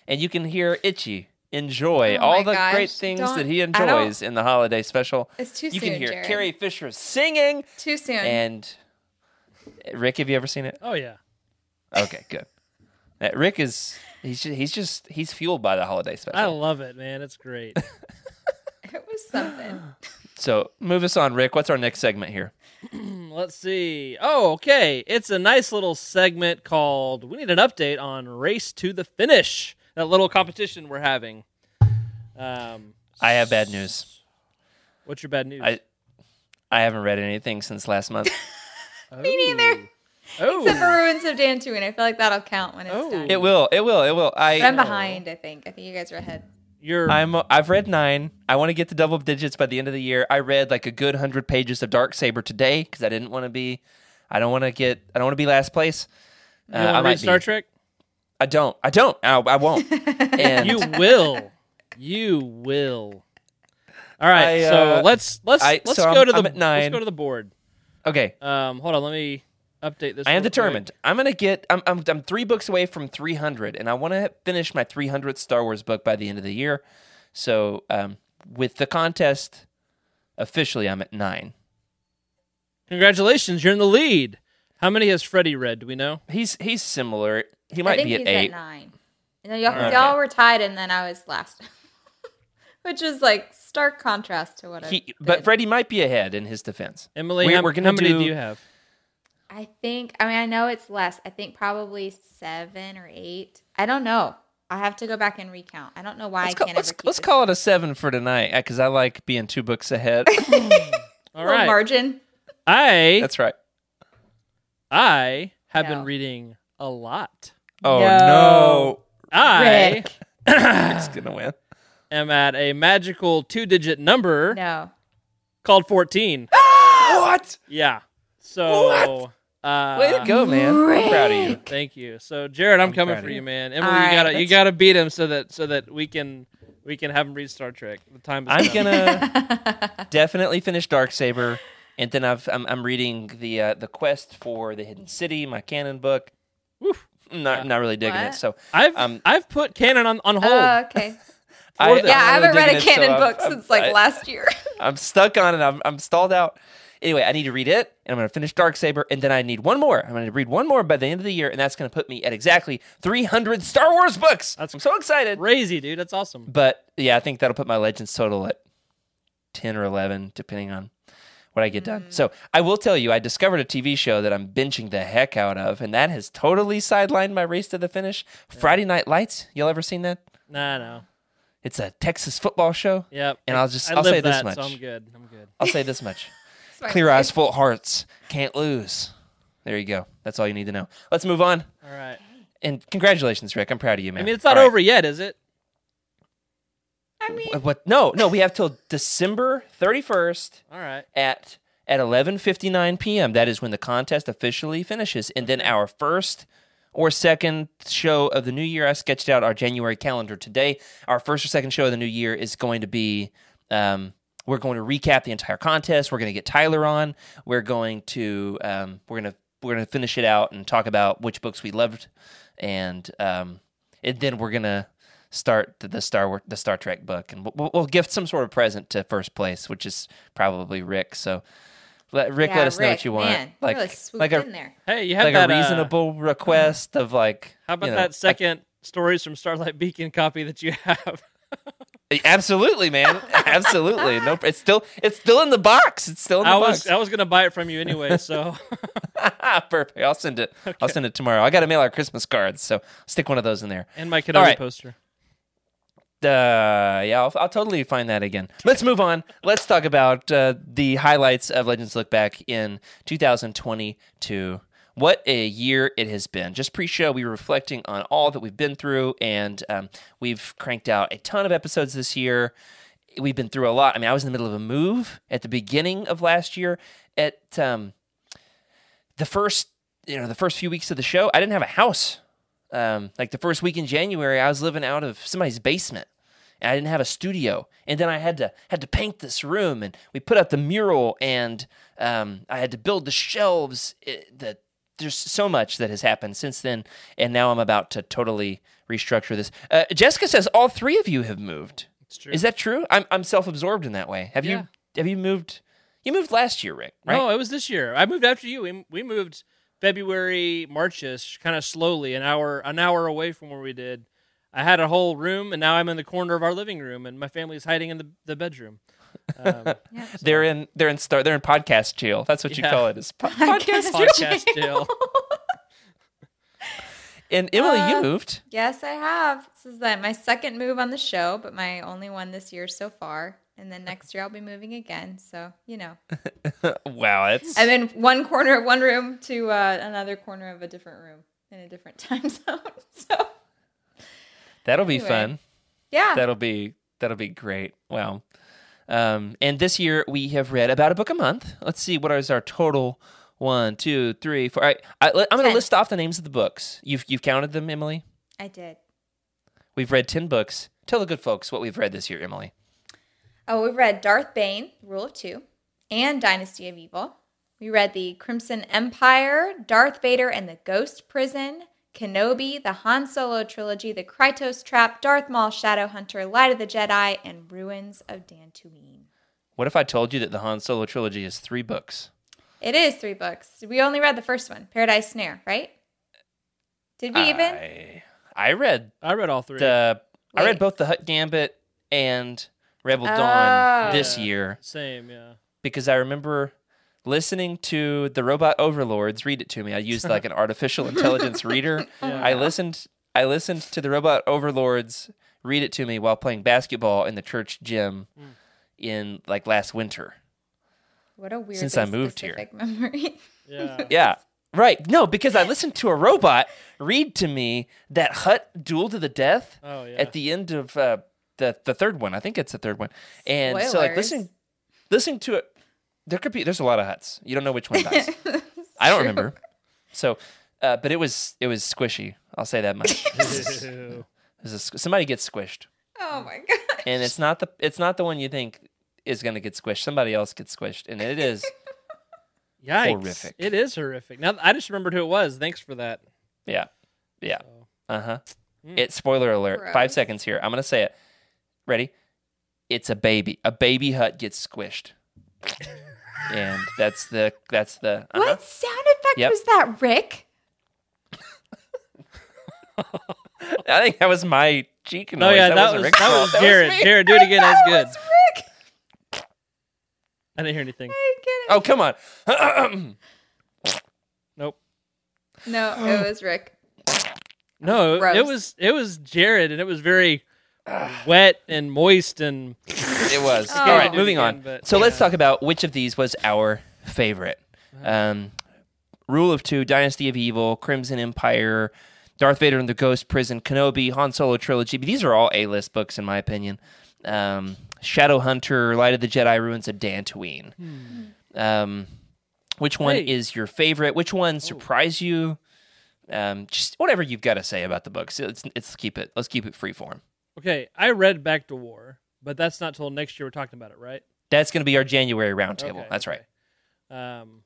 and you can hear Itchy enjoy
Oh
all the
gosh,
great things
don't-
that he enjoys in the holiday special.
It's too
you
soon,
can hear
Jared.
Carrie Fisher singing,
Too soon.
and Rick, have you ever seen it?
Oh yeah.
Okay, good. Uh, Rick is he's just, he's just he's fueled by the holiday special.
I love it, man. It's great. [laughs]
it was something.
So move us on, Rick. What's our next segment here? [clears throat]
Let's see. Oh, okay. It's a nice little segment called We Need an Update on Race to the Finish. That little competition we're having. Um,
I have bad news.
what's your bad news?
I I haven't read anything since last month. [laughs]
Me neither.
Oh.
Except for Ruins of Dantooine. I feel like that'll count when it's
Oh.
done.
it will. It will. It will.
But I'm
I
behind, I think. I think you guys are ahead.
You're
I'm I've read nine. I want to get to double digits by the end of the year. I read like a good hundred pages of Darksaber today because I didn't want to be. I don't want to get. I don't want to be last place. Uh,
you want
I
to
might
read Star
be.
Trek?
I don't. I don't. I, I won't. [laughs] And
You will. You will. All right.
I, uh,
so let's let's
I-
let's
so
go
I'm-
to the
I'm at
let's go to the board.
okay.
Um, hold on. Let me update this.
I am
real quick.
determined. I'm gonna get. I'm, I'm I'm three books away from 300, and I want to finish my 300th Star Wars book by the end of the year. So, um, with the contest officially, I'm at nine.
Congratulations, you're in the lead. How many has Freddie read? Do we know?
He's he's similar. He
I
might
think
be at
he's
eight.
at nine. You know, y'all,
Okay.
y'all were tied, and then I was last, [laughs] which is like stark contrast to what I.
He, but Freddie might be ahead in his defense.
Emily,
We're-
how,
we're gonna
how many
do-
do you have?
I think. I mean, I know it's less. I think probably seven or eight. I don't know. I have to go back and recount. I don't know why
Let's,
I can't
let's,
keep
let's call it a seven for tonight uh, because I like being two books ahead. [laughs]
All right, little
margin.
I
That's right.
I have
No.
been reading a lot.
Oh
No.
no,
I
Rick. [coughs]
it's gonna win.
am at a magical two-digit number
No.
called 14. [gasps]
what?
Yeah. So uh
Way to go, man! I'm proud of you.
Thank you. So Jared, I'm,
I'm
coming for you,
you.
man. Emily,
All
you gotta you gotta beat him so that so that we can we can have him read Star Trek. The time is
I'm
come.
gonna [laughs] definitely finish Darksaber, and then I've I'm, I'm reading the uh, the quest for the Hidden City, my canon book.
Woof.
I'm not not really digging it. So
I've
um,
I've put canon on, on hold.
Oh, okay. [laughs]
I,
For the-
Yeah, I
I'm
haven't
really
read a
it, so
canon
I'm-
book
I'm-
since like
I-
last year. [laughs]
I'm stuck on it. I'm I'm stalled out. Anyway, I need to read it, and I'm going to finish Darksaber, and then I need one more. I'm going to read one more by the end of the year, and that's going to put me at exactly 300 Star Wars books.
That's-
I'm so excited.
Crazy, dude. That's awesome.
But yeah, I think that'll put my Legends total at 10 or 11, depending on what I get done. So I will tell you, I discovered a TV show that I'm binging the heck out of, and that has totally sidelined my race to the finish. Friday Night Lights. Y'all ever seen that?
Nah, no.
It's a Texas football show.
Yep.
And I'll just-
I
I'll
live
say this
that,
much.
So I'm good. I'm good.
I'll say this much. [laughs] Clear eyes, full hearts. Can't lose. There you go. That's all you need to know. Let's move on.
All right.
And congratulations, Rick. I'm proud of you, man.
I mean, it's not
All right.
over yet, is it?
I mean,
What- What? No, no. We have till December 31st
All right.
at at 11:59 p.m. That is when the contest officially finishes, and then our first or second show of the new year. I sketched out our January calendar today. Our first or second show of the new year is going to be. Um, we're going to recap the entire contest. We're going to get Tyler on. We're going to um, we're going to we're going to finish it out and talk about which books we loved, and um, and then we're going to start the, the Star War, the Star Trek book, and we'll, we'll gift some sort of present to first place, which is probably Rick. So. Let Rick
yeah,
let us know what you want.
Man,
like
really
like a
in there.
Hey, you have
like
that
a
uh,
reasonable request of like
how about
you know,
that second stories from Starlight Beacon copy that you have? [laughs]
absolutely, man. absolutely. No, it's still it's still in the box. It's still in the
I was. I was gonna buy it from you anyway. [laughs] So [laughs]
Perfect. I'll send it. I'll send it tomorrow. I got to mail our Christmas cards, so stick one of those in there.
and my Kenobi
All right.
poster.
Uh, yeah, I'll, I'll totally find that again. Let's move on. Let's talk about uh, the highlights of Legends Look Back in 2022. What a year it has been. Just pre show, we were reflecting on all that we've been through, and um, we've cranked out a ton of episodes this year. We've been through a lot. I mean, I was in the middle of a move at the beginning of last year. At um, the first, you know, the first few weeks of the show, I didn't have a house um, like the first week in January, I was living out of somebody's basement. And I didn't have a studio, and then I had to had to paint this room, and we put up the mural, and um, I had to build the shelves. It, the, there's so much that has happened since then, and now I'm about to totally restructure this. Uh, Jessica says all three of you have moved.
It's true.
Is that true? I'm I'm self absorbed in that way. Have
Yeah.
you have you moved? You moved last year, Rick, right?
No, it was this year. I moved after you. We, we moved February, Marchish, kind of slowly, an hour an hour away from where we did. I had a whole room, and now I'm in the corner of our living room, and my family is hiding in the, the bedroom. Um, [laughs] [laughs]
They're in they're in star they're in podcast jail. That's what you
Yeah.
call it. Is po- [laughs] podcast.
podcast jail.
And Emily,
Uh,
you moved.
Yes, I have. This is my second move on the show, but my only one this year so far. And then next year I'll be moving again. So, you know,
Wow, it's
I'm in one corner of one room to uh, another corner of a different room in a different time zone. So,
that'll be
anyway.
fun.
yeah.
That'll be that'll be great. Wow. Um, and this year we have read about a book a month. Let's see what is our total. One, two, three, four. All right, I, am going to list off the names of the books. You've you've counted them, Emily.
I did.
We've read ten books. Tell the good folks what we've read this year, Emily.
Oh, we've read Darth Bane, Rule of Two, and Dynasty of Evil. We read the Crimson Empire, Darth Vader and the Ghost Prison, Kenobi, the Han Solo trilogy, the Krytos Trap, Darth Maul, Shadowhunter, Light of the Jedi, and Ruins of Dantooine.
What if I told you that the Han Solo trilogy is three books?
It is three books. We only read the first one, Paradise Snare, right? Did we even?
I, I read
I read all three.
the I read both the Hutt Gambit and Rebel
Oh.
Dawn this year
Same, yeah.
because I remember listening to the Robot Overlords read it to me. I used like an [laughs] artificial intelligence reader. I listened I listened to the Robot Overlords read it to me while playing basketball in the church gym
Hmm.
in like last winter.
What a weird
Since I moved here.
memory.
Yeah. [laughs]
Yeah. Right. No, because I listened to a robot read to me that Hutt duel to the death
Oh, yeah.
at the end of uh, the the third one. I think it's the third one. And so like
Spoilers.
listening listening to it there could be there's a lot of Hutts. You don't know which one dies. [laughs] I don't remember. So uh, but it was it was squishy. I'll say that much. It [laughs] it was a somebody gets squished.
oh my god.
And it's not the it's not the one you think is going to get squished. Somebody else gets squished and it is [laughs]
Yikes.
Horrific.
It is horrific. Now I just remembered who it was. Thanks for that.
Yeah. Yeah.
So,
Uh huh. It spoiler alert. Five seconds here. I'm gonna say it. Ready? It's a baby. A baby Hutt gets squished, and that's the that's the. Uh-huh.
What sound effect
Yep.
was that, Rick? [laughs]
I think that was my cheek noise.
no, yeah, that,
wasn't
was
Rick's
that
fault.
was
That
Jared. Jared, do it again. That's [laughs] good.
That was Rick.
I didn't hear anything.
Are you kidding?
Oh come on. [clears throat]
Nope.
No, it was Rick.
No,
Gross.
it was it was Jared, and it was very wet and moist and
it was.
Oh.
All right, moving
again,
on.
but-
so let's talk about which of these was our favorite. Um, Rule of Two, Dynasty of Evil, Crimson Empire, Darth Vader and the Ghost Prison, Kenobi, Han Solo trilogy. These are all A-list books in my opinion. Um, Shadowhunter, Light of the Jedi, Ruins of Dantooine. Um, which one
Wait.
is your favorite? Which one surprised you? Um, just whatever you've got to say about the books. Let's, let's keep it. Let's keep it free form.
okay. I read Bacta War, but that's not till next year. We're talking about it, right?
That's going to be our January roundtable.
Okay,
That's right.
okay. Um,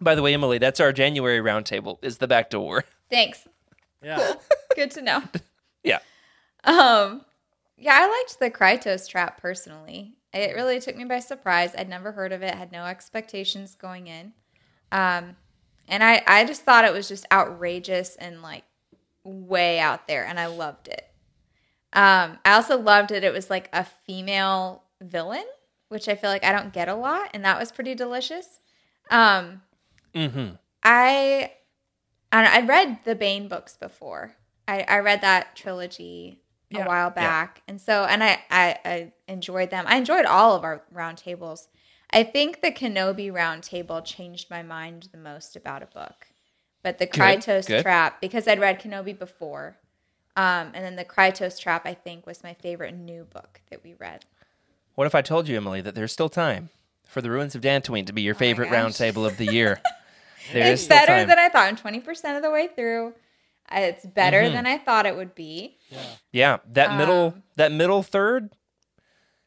By the way, Emily, that's our January roundtable. Is the back door?
Thanks.
yeah. [laughs]
Good to know.
Yeah.
Um, yeah, I liked the Krytos trap personally. It really took me by surprise. I'd never heard of it, had no expectations going in. Um, and I, I just thought it was just outrageous and like way out there, and I loved it. Um, I also loved that It was like a female villain, which I feel like I don't get a lot, and that was pretty delicious. Um,
Mm-hmm.
I I, know, I read the Bane books before. I, I read that trilogy
Yeah,
a while
yeah.
back, and so and I, I I enjoyed them. I enjoyed all of our roundtables. I think the Kenobi roundtable changed my mind the most about a book, but the Krytos. Trap because I'd read Kenobi before, um, and then the Krytos Trap I think was my favorite new book that we read.
What if I told you, Emily, that there's still time for the Ruins of Dantooine to be your favorite
Oh
roundtable of the year? [laughs] There
it's better
time.
than I thought. I'm 20% of the way through. Uh, It's better
Mm-hmm.
than I thought it would be.
Yeah, that middle
Um,
that middle third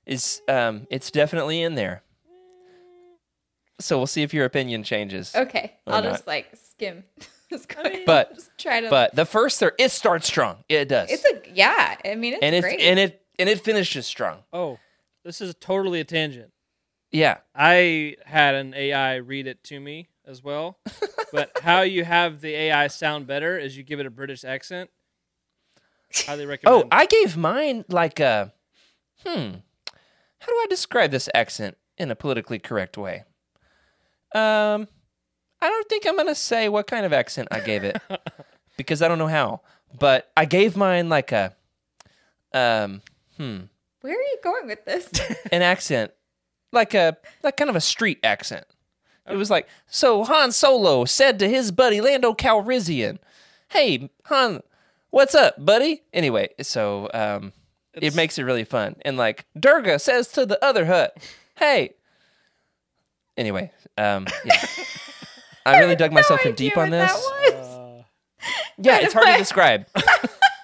is um it's definitely in there. So we'll see if your opinion changes.
Okay, I'll
not.
just like skim. [laughs] just go ahead.
But-
just try to.
But the first third it starts strong. It does.
it's a yeah. I mean, it's
and it
great.
and it and it finishes strong.
Oh, this is totally a tangent.
Yeah.
I had an AI read it to me as well. [laughs] but how you have the AI sound better is you give it a British accent. Highly [laughs] recommend.
Oh, I gave mine like a hmm. How do I describe this accent in a politically correct way? Um I don't think I'm going to say what kind of accent I gave it [laughs] because I don't know how. But I gave mine like a um hmm
Where are you going with this? [laughs]
an accent like a like kind of a street accent. It was like so Han Solo said to his buddy Lando Calrissian, "Hey Han, what's up, buddy?" Anyway, so um, it
It's-
makes it really fun. And like Durga says to the other Hutt, "Hey." Anyway, um, yeah. [laughs] I really dug myself in deep on this.
Uh, [laughs]
Yeah, it's hard to describe. [laughs]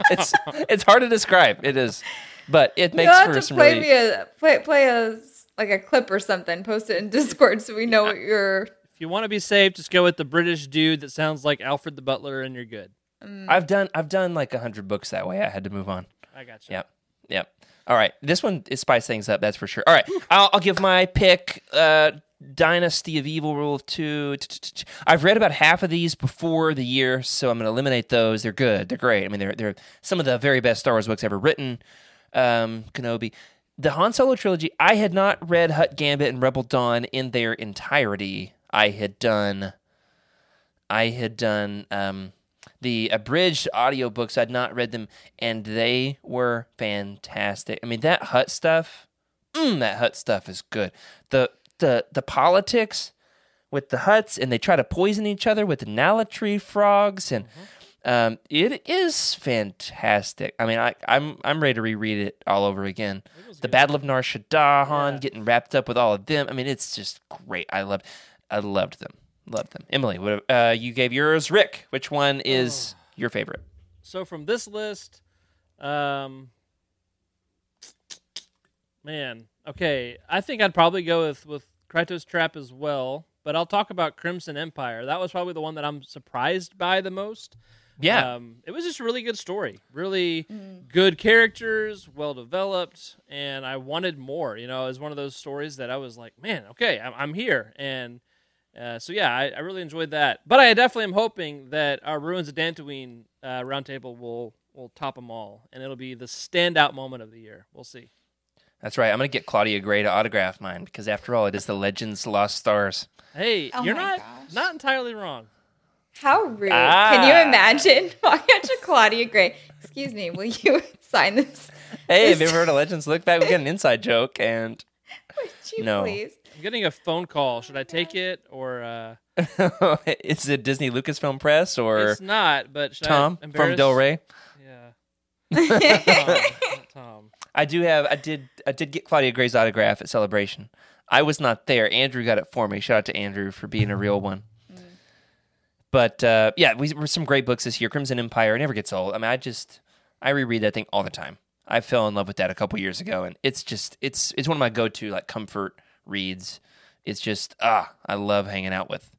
it's it's hard to describe. It is, but it makes
You'll have
for
to
some
play
really
me a play play a like a clip or something. Post it in Discord so we know what you're.
if you want to be safe, just go with the British dude that sounds like Alfred the Butler, and you're good.
I've done I've done like a hundred books that way. I had to move on.
I got you.
Yep. Yep. All right. This one is spice things up. That's for sure. All right. I'll, I'll give my pick. Uh, Dynasty of Evil Rule of Two. I've read about half of these before the year, so I'm going to eliminate those. They're good. They're great. I mean, they're they're some of the very best Star Wars books ever written. Um, Kenobi. The Han Solo trilogy. I had not read Hutt Gambit and Rebel Dawn in their entirety. I had done. I had done um, the abridged audiobooks. I'd not read them, and they were fantastic. I mean, that Hutt stuff, mm, that Hutt stuff is good. The the the politics with the Hutts, and they try to poison each other with the Nalatree frogs, and um, it is fantastic. I mean, I, I'm I'm ready to reread it all over again. The Battle of Nar Shaddaa,
Yeah.
getting wrapped up with all of them. I mean, it's just great. I loved, I loved them. Loved them. Emily, what, uh, you gave yours. Rick, which one is your favorite?
So from this list, um, man, okay, I think I'd probably go with with Krytos Trap as well. But I'll talk about Crimson Empire. That was probably the one that I'm surprised by the most.
Yeah,
Um, it was just a really good story, really good characters, well developed, and I wanted more. You know, it was one of those stories that I was like, man, okay, I'm, I'm here, and uh, so yeah, I, I really enjoyed that. But I definitely am hoping that our Ruins of Dantooine uh, roundtable will will top them all, and it'll be the standout moment of the year. We'll see.
That's right. I'm gonna get Claudia Gray to autograph mine because, after all, it is the Legends Lost Stars.
Hey,
Oh
you're
my
not
gosh.
not entirely wrong.
How rude!
Ah.
Can you imagine [laughs] walking up to Claudia Gray? Excuse me, will you [laughs] sign this?
Hey, have you ever heard of Legends? Look back, we got an inside joke, and [laughs]
Would you
No.
please?
I'm getting a phone call. Should I take it or? Uh,
is it Disney Lucasfilm Press or
it's not. But should
Tom
I
from
embarrass-
Del Rey?
Yeah. Tom.
I do have. I did. I did get Claudia Gray's autograph at Celebration. I was not there. Andrew got it for me. Shout out to Andrew for being a real one. But uh, yeah, we were some great books this year. Crimson Empire never gets old. I mean, I just I reread that thing all the time. I fell in love with that a couple years ago, and it's just it's it's one of my go to like comfort reads. It's just ah, I love hanging out with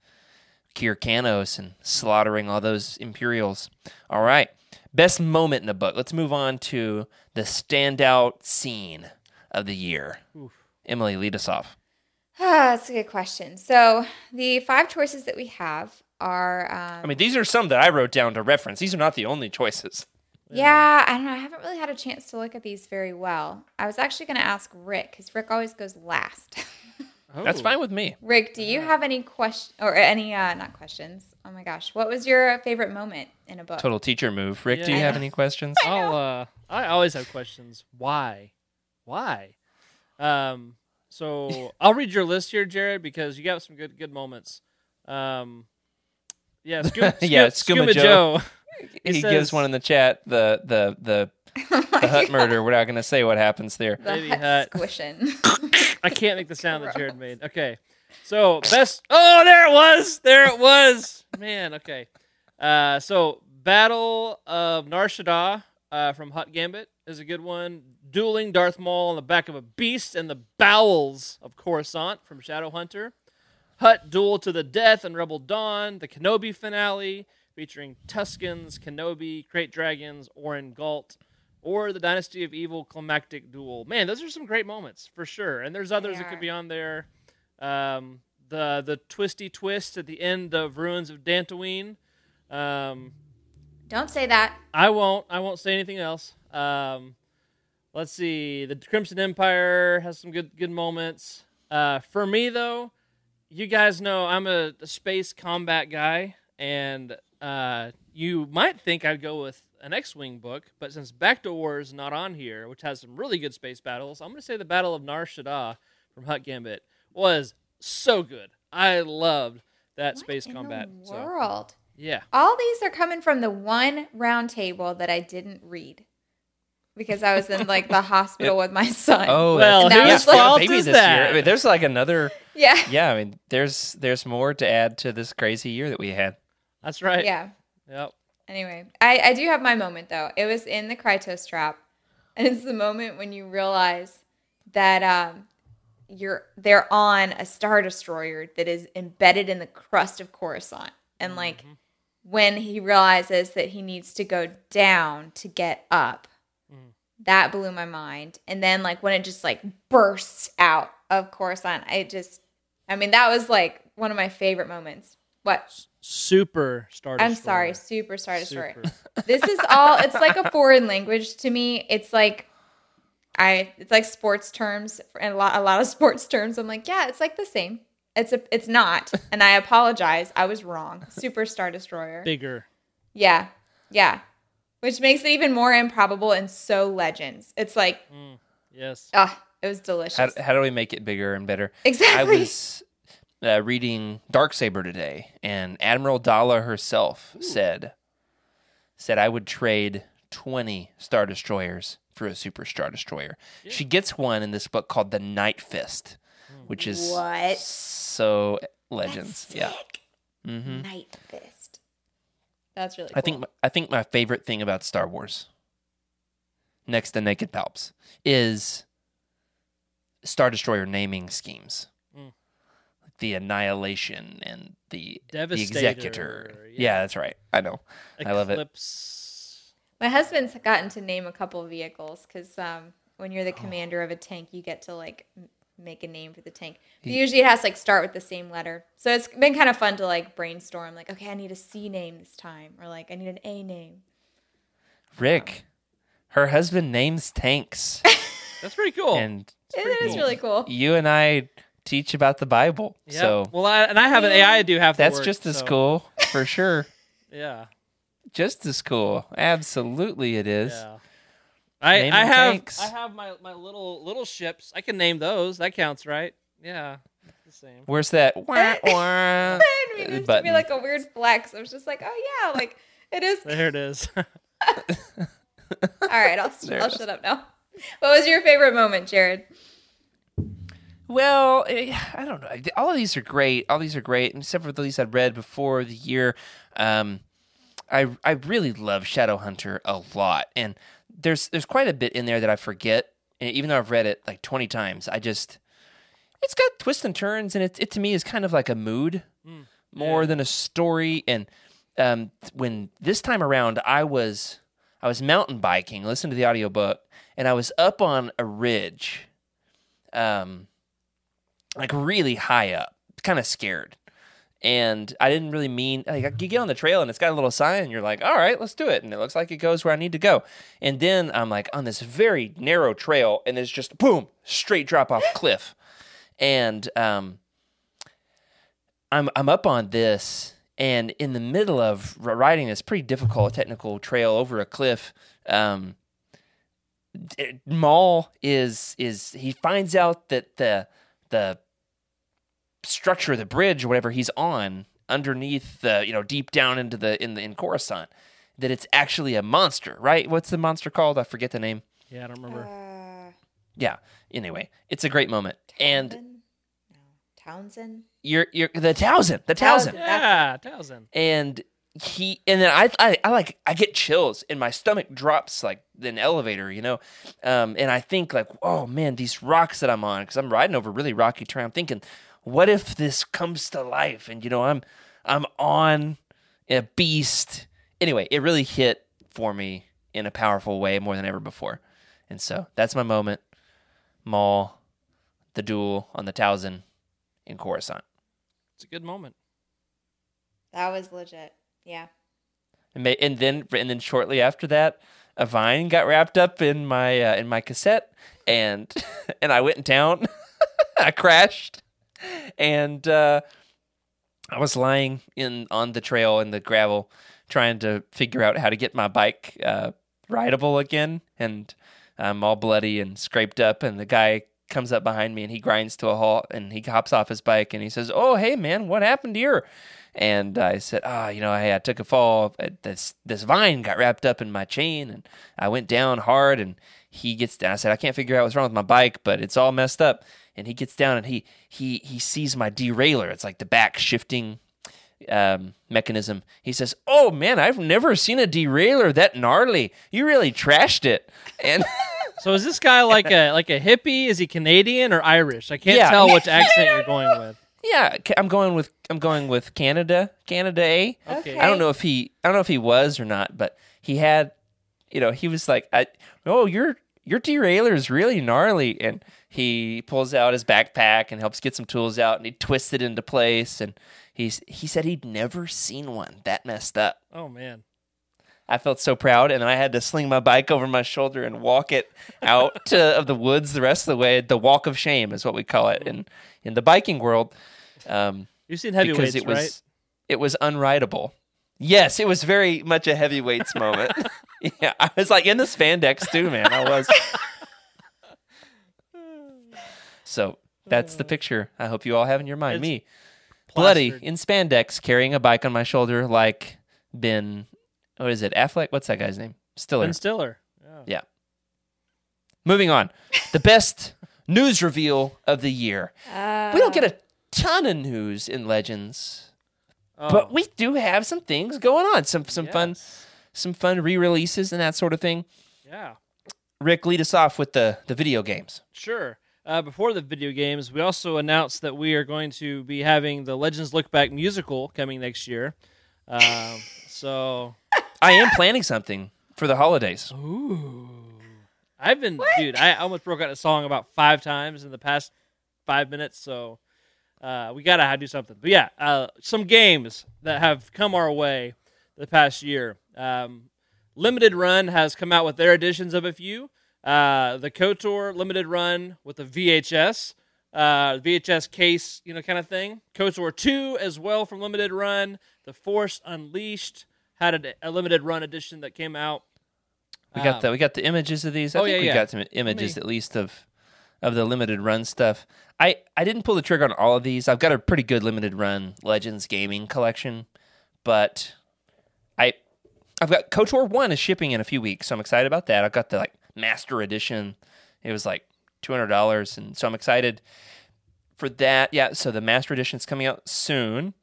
Kir Kanos and slaughtering all those Imperials. All right. Best moment in the book. Let's move on to the standout scene of the year. Emily, lead us off.
Ah, [sighs] that's a good question. So the five choices that we have are. Um,
I mean, these are some that I wrote down to reference. These are not the only choices.
Yeah, I don't know. I haven't really had a chance to look at these very well. I was actually going to ask Rick because Rick always goes last. [laughs]
That's
Oh.
fine with me.
Rick, do you have any question or any uh not questions? Oh my gosh, what was your favorite moment in a book?
Total teacher move. Rick, do you
Yeah.
have any questions? [laughs]
I'll, uh, I always have questions. Why? Why? Um, so [laughs] I'll read your list here, Jared, because you got some good good moments. Um, yeah, Scoop, [laughs]
Yeah,
Scoop-
Skooma
Skooma
Joe.
Joe.
he
He
gives
says-
one in the chat. The the the the Hutt murder. We're not going to say what happens there.
the
Baby
Hutt
Hutt.
squishing.
I can't make the sound that Jared made. Okay. So best. Oh, there it was. There it was. Man. Okay. Uh, so Battle of Nar Shaddaa uh, from Hutt Gambit is a good one. Dueling Darth Maul on the back of a beast and the bowels of Coruscant from Shadowhunter. Hutt Duel to the Death and Rebel Dawn. The Kenobi finale featuring Tuskens, Kenobi, Krayt Dragons, Orrin Gault, or the Dynasty of Evil climactic duel. Man, those are some great moments for sure. And there's others that could be on there. Um, the the twisty twist at the end of Ruins of Dantooine. Um,
Don't say that.
I won't. I won't say anything else. Um, let's see. The Crimson Empire has some good good moments. Uh, for me though, you guys know I'm a, a space combat guy, and uh, you might think I'd go with an X-wing book, but since Bacta War is not on here, which has some really good space battles, I'm going to say the Battle of Nar Shaddaa from Hutt Gambit was so good. I loved that
What
space
in
combat.
The
So,
world.
yeah.
All these are coming from the one round table that I didn't read because I was in like the [laughs] hospital with my son.
Oh,
Well,
That
yeah,
whose
we a
fault
baby
is
this
that?
year. I mean, there's like another. [laughs]
yeah.
Yeah, I mean, there's there's more to add to this crazy year that we had.
That's right.
Yeah.
Yep.
Anyway, I, I do have my moment though. It was in the Krytos trap, and it's the moment when you realize that um, you're they're on a star destroyer that is embedded in the crust of Coruscant, and like when he realizes that he needs to go down to get up, that blew my mind. And then like when it just like bursts out of Coruscant, I just, I mean, that was like one of my favorite moments. What?
Super Star Destroyer.
I'm sorry, Super Star Destroyer.
Super.
this is all it's like a foreign language to me it's like i it's like sports terms and a lot a lot of sports terms i'm like yeah it's like the same it's a it's not and i apologize i was wrong Super Star destroyer
Bigger.
yeah yeah which makes it even more improbable and so legends it's like mm,
Yes.
ah it was delicious
How, how do we make it bigger and better?
exactly
I was uh, reading Darksaber today, and Admiral Daala herself said said I would trade twenty Star Destroyers for a Super Star Destroyer. She gets one in this book called the Night Fist, which is
What?
so legends. Yeah,
Sick.
hmm
night fist that's really cool.
I think I think my favorite thing about Star Wars, next to Naked Palps, is Star Destroyer naming schemes. The Annihilation and the the
Devastator,
Executor.
yeah.
Yeah. that's right. I know. I love it.
Eclipse.
My husband's gotten to name a couple of vehicles because um, when you're the commander of a tank, you get to like make a name for the tank. But usually, it has to like start with the same letter. So it's been kind of fun to like brainstorm. Like, okay, I need a C name this time, or like I need an A name.
Rick, her husband names tanks, [laughs]
That's pretty cool.
and
It is really cool.
you and I teach about the Bible.
Yeah.
So
well, I, and I have an AI I do half the
that's
work,
just as
so,
cool for sure. [laughs]
Yeah.
Just as cool. Absolutely, it is.
Yeah. I,
Naming
I have
tanks.
I have my, my little little ships. I can name those. That counts, right? Yeah. The same.
Where's that? [laughs] Wah, wah,
I didn't mean this to be like a weird flex. I was just like, oh yeah, like it is.
There it is. [laughs]
All right, I'll, I'll shut up now. What was your favorite moment, Jared?
Well, eh, I don't know. All of these are great. All these are great, and except for the these I'd read before the year. Um, I I really love Shadowhunter a lot, and there's there's quite a bit in there that I forget. And even though I've read it like twenty times, I just it's got twists and turns, and it it to me is kind of like a mood more than a story. And um, when this time around, I was I was mountain biking, listening to the audiobook, and I was up on a ridge. Um, like really high up, kind of scared. And I didn't really mean like you get on the trail and it's got a little sign and you're like, all right, let's do it. And it looks like it goes where I need to go. And then I'm like on this very narrow trail and it's just boom, straight drop off cliff. And um I'm I'm up on this and in the middle of riding this pretty difficult technical trail over a cliff, um Maul is is he finds out that the the structure of the bridge or whatever he's on underneath the you know deep down into the in the in Coruscant that it's actually a monster, right? What's the monster called? I forget the name.
yeah, I don't remember.
Uh,
Yeah. Anyway, it's a great moment. And
no, Townsend.
you're you're the Townsend, the Townsend.
Townsend.
Yeah, thousand.
and he and then I, I I like I get chills and my stomach drops like an elevator, you know, um, and I think like, oh man, these rocks that I'm on because I'm riding over really rocky terrain. I'm thinking, what if this comes to life? And you know, I'm I'm on a beast. Anyway, it really hit for me in a powerful way more than ever before, and so that's my moment. Maul, the duel on the Towson in Coruscant.
It's a good moment.
That was legit. Yeah.
And, ma- and then and then shortly after that, a vine got wrapped up in my uh, in my cassette, and [laughs] and I went in town. [laughs] I crashed, and uh, I was lying in on the trail in the gravel, trying to figure out how to get my bike uh, rideable again. And I'm all bloody and scraped up, and the guy comes up behind me and he grinds to a halt and he hops off his bike and he says, "Oh, hey man, what happened here?" And I said, "Ah, you know, hey, I took a fall. Uh, This this vine got wrapped up in my chain, and I went down hard." And he gets down. I said, "I can't figure out what's wrong with my bike, but it's all messed up." And he gets down and he he he sees my derailleur. It's like the back shifting um, mechanism. He says, "Oh man, I've never seen a derailleur that gnarly. You really trashed it." And [laughs]
So is this guy like a like a hippie? Is he Canadian or Irish? I can't
Yeah.
tell which accent you're going with.
yeah, I'm going with I'm going with Canada, Canada A.
Okay.
I don't know if he I don't know if he was or not, but he had you know, he was like, I, "Oh, your your derailleur is really gnarly." And he pulls out his backpack and helps get some tools out and he twists it into place and he's he said he'd never seen one that messed up.
Oh man.
I felt so proud, and I had to sling my bike over my shoulder and walk it out [laughs] to, of the woods the rest of the way. The walk of shame is what we call it in in the biking world, um,
You've seen heavyweights,
it was
right?
it was unrideable. Yes, it was very much a heavyweights moment. [laughs] yeah, I was like in the spandex too, man. I was. So that's the picture. I hope you all have in your mind.
It's
Me, bloody
plastered.
in spandex, carrying a bike on my shoulder, like Ben. What is it? Affleck? What's that guy's name? Stiller.
Ben Stiller. Yeah.
Yeah. Moving on. The best [laughs] news reveal of the year.
Uh,
We don't get a ton of news in Legends,
Oh,
but we do have some things going on. Some some fun some fun re-releases and that sort of thing.
Yeah.
Rick, lead us off with the the video games.
Sure. Uh, before the video games, we also announced that we are going to be having the Legends Look Back musical coming next year. Um, [laughs] so,
I am planning something for the holidays.
ooh, I've been, dude, I almost broke out a song about five times in the past five minutes. So, uh, we gotta do something. But yeah, uh, some games that have come our way the past year. Um, Limited Run has come out with their editions of a few. Uh, the KOTOR Limited Run with the VHS, uh, VHS case, you know, kind of thing. KOTOR 2 as well from Limited Run. The Force Unleashed had a, a limited run edition that came out.
We got
Um,
the we got the images of these. I
oh,
think
yeah,
we
yeah.
got some images
me-
at least of of the limited run stuff. I I didn't pull the trigger on all of these. I've got a pretty good limited run Legends gaming collection, but I I've got KOTOR one is shipping in a few weeks, so I'm excited about that. I've got the like master edition. It was like two hundred dollars, and so I'm excited for that. Yeah, so the master Edition is coming out soon.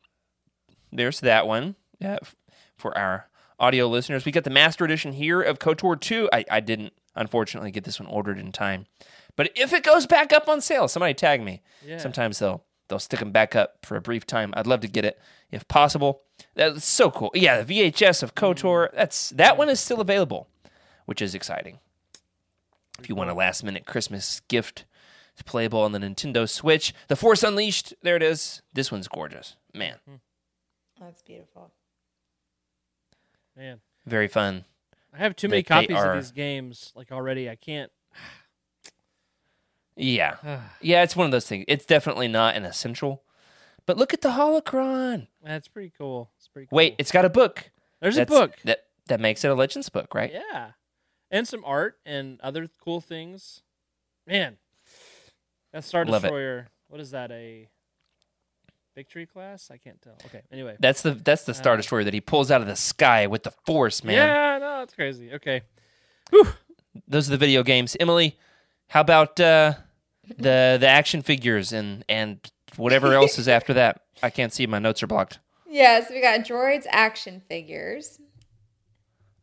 There's that one. Uh, yeah, for our audio listeners, we got the master edition here of KOTOR 2. I, I didn't unfortunately get this one ordered in time, but if it goes back up on sale, somebody tag me.
Yeah.
Sometimes they'll they'll stick them back up for a brief time. I'd love to get it if possible. That's so cool. Yeah, the VHS of KOTOR. That's that one is still available, which is exciting. If you want a last minute Christmas gift, it's playable on the Nintendo Switch. The Force Unleashed. There it is. This one's gorgeous, man. Hmm.
That's beautiful.
Man,
Very fun.
I have too many
They- they
copies
are-
of these games like already. I can't. [sighs]
Yeah. [sighs] Yeah, it's one of those things. It's definitely not an essential. But look at the holocron.
That's pretty cool. It's pretty cool.
Wait, it's got a book.
there's
That's-
a book.
That that makes it a Legends book, right?
Yeah. And some art and other cool things. Man. That Star
Love it.
Destroyer. What is that? A victory class? I can't tell. Okay. Anyway.
That's the that's the Star
Uh,
Destroyer that he pulls out of the sky with the force, man.
Yeah, no, it's crazy. Okay.
Those are the video games. Emily, how about uh, the the action figures and and whatever else is after [laughs] that. I can't see. My notes are blocked.
Yeah, so we got droids action figures.